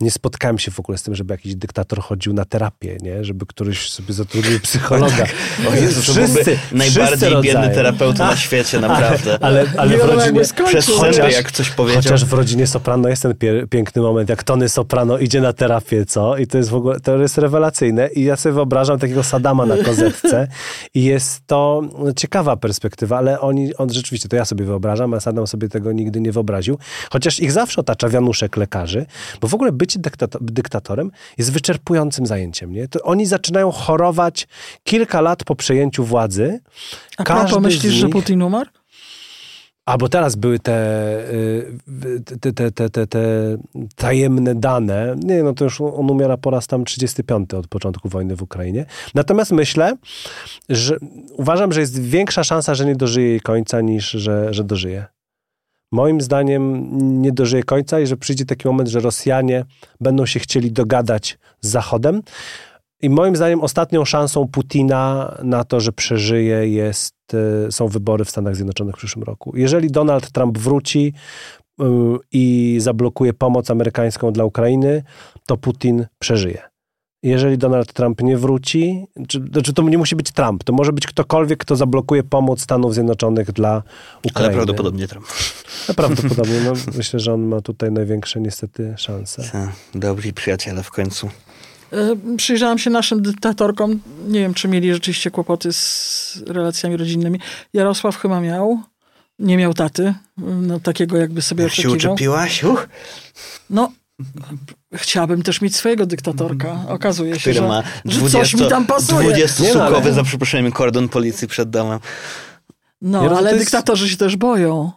nie spotkałem się w ogóle z tym, żeby jakiś dyktator chodził na terapię, nie? Żeby któryś sobie zatrudnił psychologa. Tak. <laughs> O Jezu, wszyscy, najbardziej biedny terapeuta na świecie, naprawdę. Ale, ale w rodzinie, przez chociaż, jak coś powiedział. Chociaż w rodzinie Soprano jest ten piękny moment, jak Tony Soprano idzie na terapię, co? I to jest w ogóle, to jest rewelacyjne i ja sobie wyobrażam takiego Sadama na kozetce i jest to ciekawa perspektywa, ale oni, on rzeczywiście, to ja sobie wyobrażam, a Saddam sobie tego nigdy nie wyobraził, chociaż ich zawsze otacza wianuszek lekarzy, bo w ogóle bycie dyktatorem jest wyczerpującym zajęciem, nie? To oni zaczynają chorować kilka lat po przejęciu władzy. A Każdy myślisz, nich... że Putin umarł? A bo teraz były te, y, te, te, te, te, te tajemne dane. Nie, no to już on umiera po raz tam 35 od początku wojny w Ukrainie. Natomiast myślę, że uważam, że jest większa szansa, że nie dożyje jej końca, niż że, że dożyje. Moim zdaniem nie dożyje końca i że przyjdzie taki moment, że Rosjanie będą się chcieli dogadać z Zachodem. I moim zdaniem ostatnią szansą Putina na to, że przeżyje jest, e, są wybory w Stanach Zjednoczonych w przyszłym roku. Jeżeli Donald Trump wróci e, i zablokuje pomoc amerykańską dla Ukrainy, to Putin przeżyje. Jeżeli Donald Trump nie wróci, czy, znaczy to nie musi być Trump, to może być ktokolwiek, kto zablokuje pomoc Stanów Zjednoczonych dla Ukrainy. Ale prawdopodobnie Trump. No, prawdopodobnie. No, myślę, że on ma tutaj największe niestety szanse. Dobri przyjaciele w końcu. E, przyjrzałam się naszym dyktatorkom. Nie wiem, czy mieli rzeczywiście kłopoty z relacjami rodzinnymi. Jarosław chyba miał. Nie miał taty, no, takiego jakby sobie Jak się oczekiwał. uczepiłaś? Uch, No, chciałabym też mieć swojego dyktatorka. Okazuje się, że, ma że coś mi tam pasuje. 20 Nie, no, ale- sukowy za przeproszeniem kordon policji przed domem. No, to ale jest- dyktatorzy się też boją.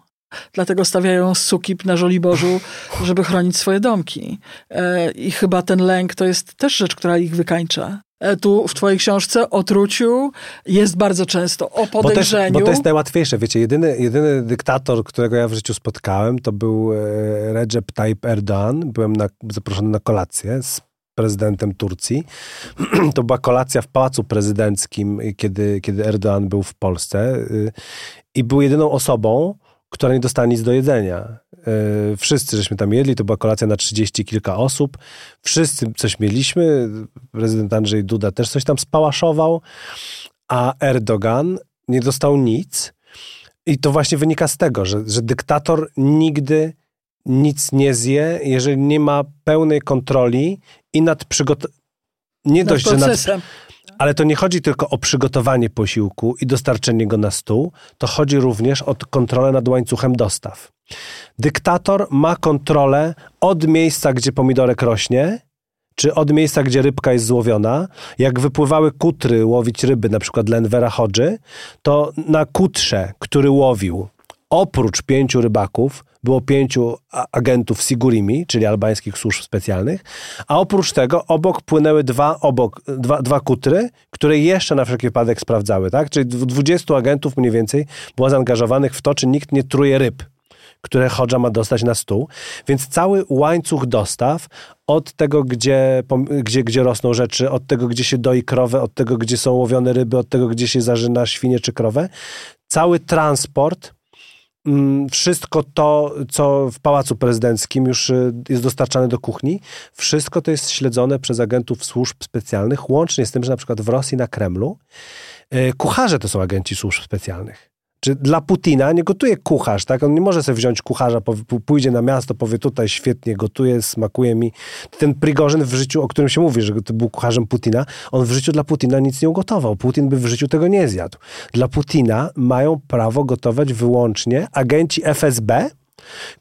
Dlatego stawiają sukip na Żoliborzu, żeby chronić swoje domki. E, I chyba ten lęk to jest też rzecz, która ich wykańcza. E, tu w twojej książce o truciu jest bardzo często o Bo, też, podejrzeniu. bo to jest najłatwiejsze. Wiecie, jedyny, jedyny dyktator, którego ja w życiu spotkałem, to był e, Recep Tayyip Erdoğan. Byłem na, zaproszony na kolację z prezydentem Turcji. <clears throat> to była kolacja w Pałacu Prezydenckim, kiedy, kiedy Erdoğan był w Polsce. Y, I był jedyną osobą, która nie dostała nic do jedzenia. Y, Wszyscy żeśmy tam jedli, to była kolacja na 30 kilka osób. Wszyscy coś mieliśmy. Prezydent Andrzej Duda też coś tam spałaszował, a Erdogan nie dostał nic. I to właśnie wynika z tego, że, że dyktator nigdy nic nie zje, jeżeli nie ma pełnej kontroli i nad przygotowaniem. Nie nad dość, że nad procesem. Ale to nie chodzi tylko o przygotowanie posiłku i dostarczenie go na stół, to chodzi również o kontrolę nad łańcuchem dostaw. Dyktator ma kontrolę od miejsca, gdzie pomidorek rośnie, czy od miejsca, gdzie rybka jest złowiona. Jak wypływały kutry łowić ryby, na przykład dla Hodży, to na kutrze, który łowił, oprócz pięciu rybaków, było pięciu agentów Sigurimi, czyli albańskich służb specjalnych, a oprócz tego obok płynęły dwa, obok, dwa, dwa kutry, które jeszcze na wszelki wypadek sprawdzały, tak? Czyli dw- 20 agentów mniej więcej było zaangażowanych w to, czy nikt nie truje ryb, które Hodża ma dostać na stół. Więc cały łańcuch dostaw od tego, gdzie, gdzie, gdzie rosną rzeczy, od tego, gdzie się doi krowę, od tego, gdzie są łowione ryby, od tego, gdzie się zarzyna świnie czy krowę, cały transport wszystko to, co w Pałacu Prezydenckim już y, jest dostarczane do kuchni, wszystko to jest śledzone przez agentów służb specjalnych, łącznie z tym, że na przykład w Rosji na Kremlu y, kucharze to są agenci służb specjalnych. Czy dla Putina nie gotuje kucharz, tak? On nie może sobie wziąć kucharza, pójdzie na miasto, powie tutaj świetnie gotuje, smakuje mi. Ten Prigorzyn w życiu, o którym się mówi, że to był kucharzem Putina, on w życiu dla Putina nic nie ugotował. Putin by w życiu tego nie zjadł. Dla Putina mają prawo gotować wyłącznie agenci FSB,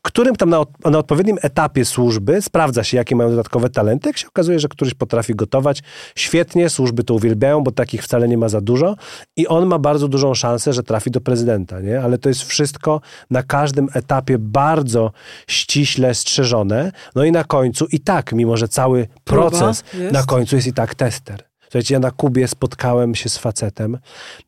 którym tam na, na odpowiednim etapie służby sprawdza się, jakie mają dodatkowe talenty. Jak się okazuje, że któryś potrafi gotować, świetnie, służby to uwielbiają, bo takich wcale nie ma za dużo i on ma bardzo dużą szansę, że trafi do prezydenta, nie? Ale to jest wszystko na każdym etapie bardzo ściśle strzeżone. No i na końcu i tak, mimo że cały Próba proces jest. na końcu jest i tak tester. Słuchajcie, ja na Kubie spotkałem się z facetem.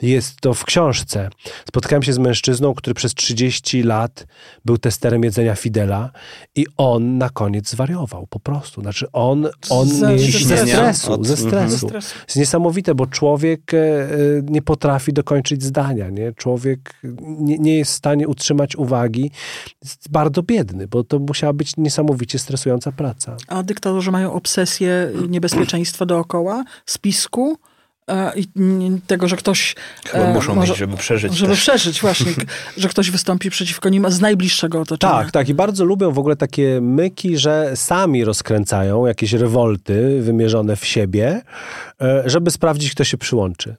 Jest to w książce. Spotkałem się z mężczyzną, który przez 30 lat był testerem jedzenia Fidela i on na koniec zwariował po prostu. Znaczy on, on Ze- nie, ze ze stresu. Od- ze mhm. stresu. Stresu. Jest niesamowite, bo człowiek e, e, nie potrafi dokończyć zdania, nie? Człowiek nie, nie jest w stanie utrzymać uwagi. Jest bardzo biedny, bo to musiała być niesamowicie stresująca praca. A dyktatorzy mają obsesję niebezpieczeństwa dookoła, spisku e, i tego, że ktoś... Chyba e, muszą może- mieć, żeby przeżyć Żeby też. przeżyć, właśnie, <laughs> że ktoś wystąpi przeciwko nim z najbliższego otoczenia. Tak, tak. I bardzo lubią w ogóle takie myki, że sami rozkręcają jakieś rewolty wymierzone w siebie, e, żeby sprawdzić, kto się przyłączy.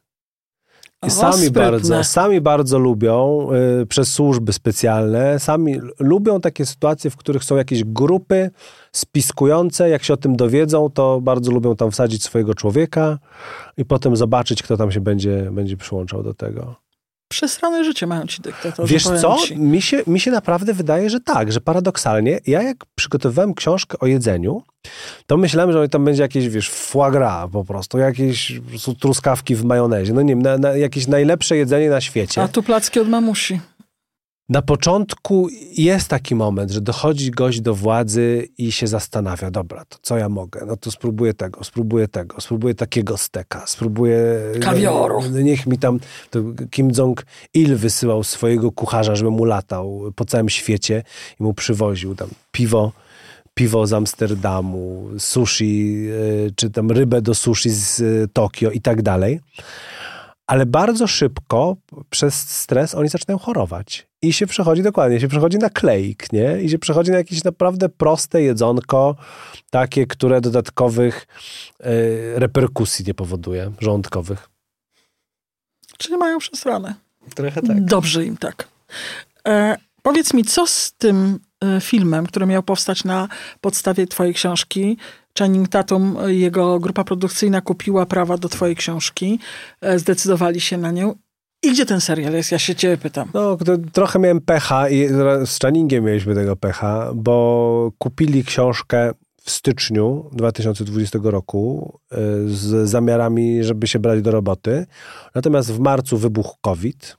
I sami sprytne. bardzo, sami bardzo lubią y, przez służby specjalne, sami lubią takie sytuacje, w których są jakieś grupy spiskujące. Jak się o tym dowiedzą, to bardzo lubią tam wsadzić swojego człowieka i potem zobaczyć, kto tam się będzie, będzie przyłączał do tego. Przesrane życie mają ci dyktatorzy. Wiesz co? Ci. Mi się, mi się naprawdę wydaje, że tak, że paradoksalnie, ja jak przygotowywałem książkę o jedzeniu, to myślałem, że tam będzie jakieś, wiesz, foie gras po prostu, jakieś po prostu truskawki w majonezie, no nie wiem, na, na, jakieś najlepsze jedzenie na świecie. A tu placki od mamusi. Na początku jest taki moment, że dochodzi gość do władzy i się zastanawia, dobra, to co ja mogę? No to spróbuję tego, spróbuję tego, spróbuję takiego steka, spróbuję... Kawioru. No, niech mi tam... Kim Jong-il wysyłał swojego kucharza, żeby mu latał po całym świecie i mu przywoził tam piwo, piwo z Amsterdamu, sushi, y, czy tam rybę do sushi z y, Tokio i tak dalej. Ale bardzo szybko przez stres oni zaczynają chorować. I się przechodzi dokładnie, się przechodzi na kleik, nie? I się przechodzi na jakieś naprawdę proste jedzonko, takie, które dodatkowych y, reperkusji nie powoduje, żołądkowych. Czyli mają przesrane. Trochę tak. Dobrze im tak. E, powiedz mi, co z tym filmem, który miał powstać na podstawie twojej książki? Channing Tatum, e, jego grupa produkcyjna kupiła prawa do twojej książki, e, zdecydowali się na nią. I gdzie ten serial jest? Ja się ciebie pytam. No, trochę miałem pecha i z Channingiem mieliśmy tego pecha, bo kupili książkę w styczniu 2020 roku y, z zamiarami, żeby się brać do roboty. Natomiast w marcu wybuchł COVID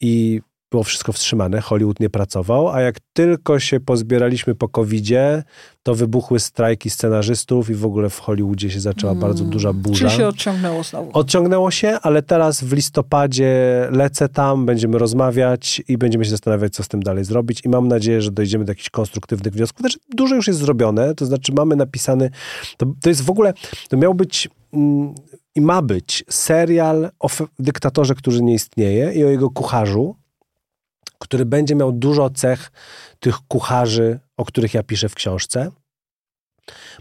i było wszystko wstrzymane, Hollywood nie pracował, a jak tylko się pozbieraliśmy po covidzie, to wybuchły strajki scenarzystów i w ogóle w Hollywoodzie się zaczęła mm. bardzo duża burza. Czyli się odciągnęło znowu? Odciągnęło się, ale teraz w listopadzie lecę tam, będziemy rozmawiać i będziemy się zastanawiać, co z tym dalej zrobić i mam nadzieję, że dojdziemy do jakichś konstruktywnych wniosków. Znaczy, dużo już jest zrobione, to znaczy mamy napisany, to, to jest w ogóle, to miał być... Mm, i ma być serial o dyktatorze, który nie istnieje i o jego kucharzu, który będzie miał dużo cech tych kucharzy, o których ja piszę w książce.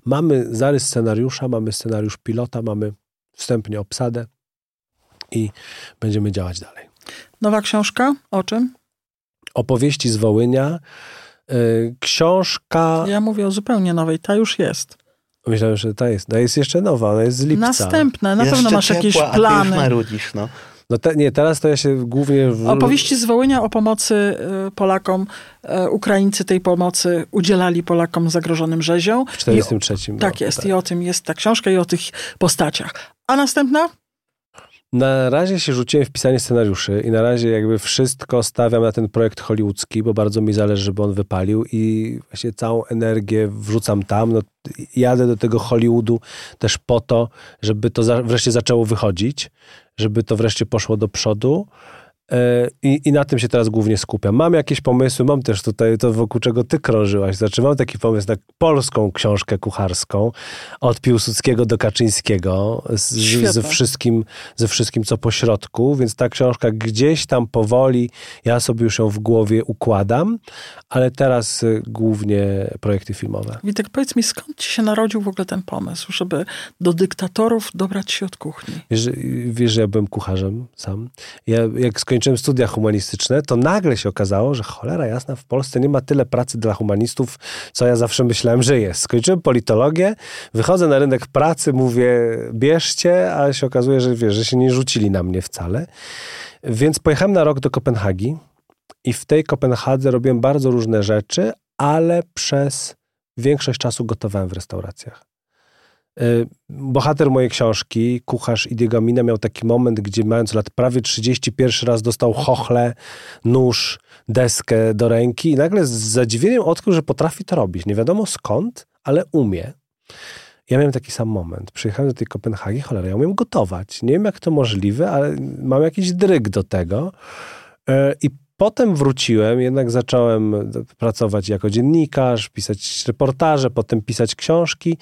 Mamy zarys scenariusza, mamy scenariusz pilota, mamy wstępnie obsadę i będziemy działać dalej. Nowa książka? O czym? Opowieści z Wołynia. Yy, książka... Ja mówię o zupełnie nowej, ta już jest. Myślałem, że ta jest. Ta jest jeszcze nowa, ona jest z lipca. Następna, na pewno masz jakieś plany. A ty już marudzisz, no. No te, nie, teraz to ja się głównie... W... Opowieści z Wołynia o pomocy y, Polakom. Y, Ukraińcy tej pomocy udzielali Polakom zagrożonym rzezią. W 43. I, tak jest. Tak. I o tym jest ta książka i o tych postaciach. A następna? Na razie się rzuciłem w pisanie scenariuszy i na razie jakby wszystko stawiam na ten projekt hollywoodzki, bo bardzo mi zależy, żeby on wypalił i właśnie całą energię wrzucam tam. No, jadę do tego Hollywoodu też po to, żeby to wreszcie zaczęło wychodzić żeby to wreszcie poszło do przodu. E, I, I na tym się teraz głównie skupiam. Mam jakieś pomysły, mam też tutaj to, wokół czego ty krążyłaś. Znaczy, mam taki pomysł na polską książkę kucharską, od Piłsudskiego do Kaczyńskiego, z, ze, wszystkim, ze wszystkim, co po środku, więc ta książka gdzieś tam powoli, ja sobie już ją w głowie układam, ale teraz y, głównie projekty filmowe. Witek, powiedz mi, skąd ci się narodził w ogóle ten pomysł, żeby do dyktatorów dobrać się od kuchni? Wiesz, wiesz że ja byłem kucharzem sam. Ja jak skończyłem skończyłem studia humanistyczne, to nagle się okazało, że cholera jasna, w Polsce nie ma tyle pracy dla humanistów, co ja zawsze myślałem, że jest. Skończyłem politologię, wychodzę na rynek pracy, mówię bierzcie, a się okazuje, że wiesz, że się nie rzucili na mnie wcale. Więc pojechałem na rok do Kopenhagi i w tej Kopenhadze robiłem bardzo różne rzeczy, ale przez większość czasu gotowałem w restauracjach. Y, bohater mojej książki, kucharz Idiego Mina, miał taki moment, gdzie mając lat prawie 31 raz dostał chochle, nóż, deskę do ręki i nagle z zadziwieniem odkrył, że potrafi to robić. Nie wiadomo skąd, ale umie. Ja miałem taki sam moment. Przyjechałem do tej Kopenhagi, cholera, ja umiem gotować. Nie wiem, jak to możliwe, ale mam jakiś dryg do tego. Y, I Potem wróciłem, jednak zacząłem pracować jako dziennikarz, pisać reportaże, potem pisać książki,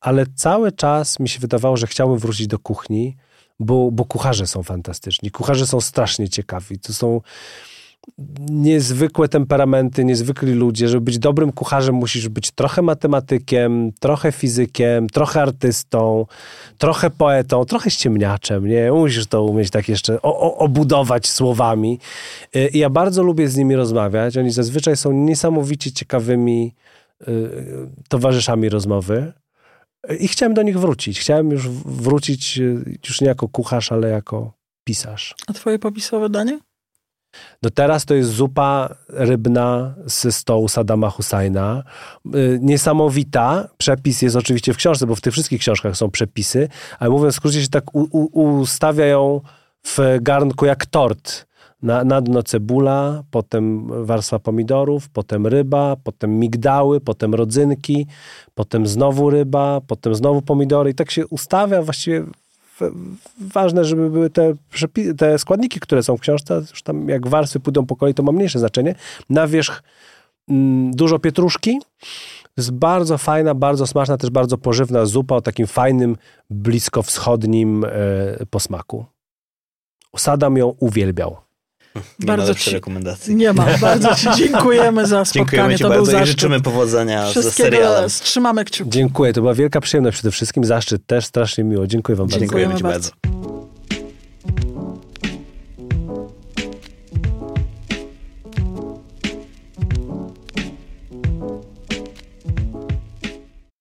ale cały czas mi się wydawało, że chciałbym wrócić do kuchni, bo, bo kucharze są fantastyczni. Kucharze są strasznie ciekawi. To są niezwykłe temperamenty, niezwykli ludzie. Żeby być dobrym kucharzem, musisz być trochę matematykiem, trochę fizykiem, trochę artystą, trochę poetą, trochę ściemniaczem. Nie? Musisz to umieć tak jeszcze o, o, obudować słowami. Y, I ja bardzo lubię z nimi rozmawiać. Oni zazwyczaj są niesamowicie ciekawymi y, towarzyszami rozmowy. I chciałem do nich wrócić. Chciałem już wrócić y, już nie jako kucharz, ale jako pisarz. A twoje popisowe danie? No teraz to jest zupa rybna ze stołu Sadama Husajna. Y, niesamowita. Przepis jest oczywiście w książce, bo w tych wszystkich książkach są przepisy, ale mówiąc w skrócie, się tak u, u, ustawia ją w garnku jak tort. Na, na dno cebula, potem warstwa pomidorów, potem ryba, potem migdały, potem rodzynki, potem znowu ryba, potem znowu pomidory i tak się ustawia właściwie ważne, żeby były te, te składniki, które są w książce, już tam jak warstwy pójdą po kolei, to ma mniejsze znaczenie. Na wierzch mm, dużo pietruszki, jest bardzo fajna, bardzo smaczna, też bardzo pożywna zupa o takim fajnym, blisko wschodnim e, posmaku. Sadam ją uwielbiał. Nie bardzo ma ci, rekomendacji. Nie ma. Bardzo Ci dziękujemy za <laughs> spotkanie. Dziękujemy ci to bardzo i życzymy powodzenia ze serialem. Trzymamy kciuki. Dziękuję. To była wielka przyjemność przede wszystkim. Zaszczyt też strasznie miło. Dziękuję Wam Dziękujemy bardzo. Dziękujemy Ci bardzo. bardzo.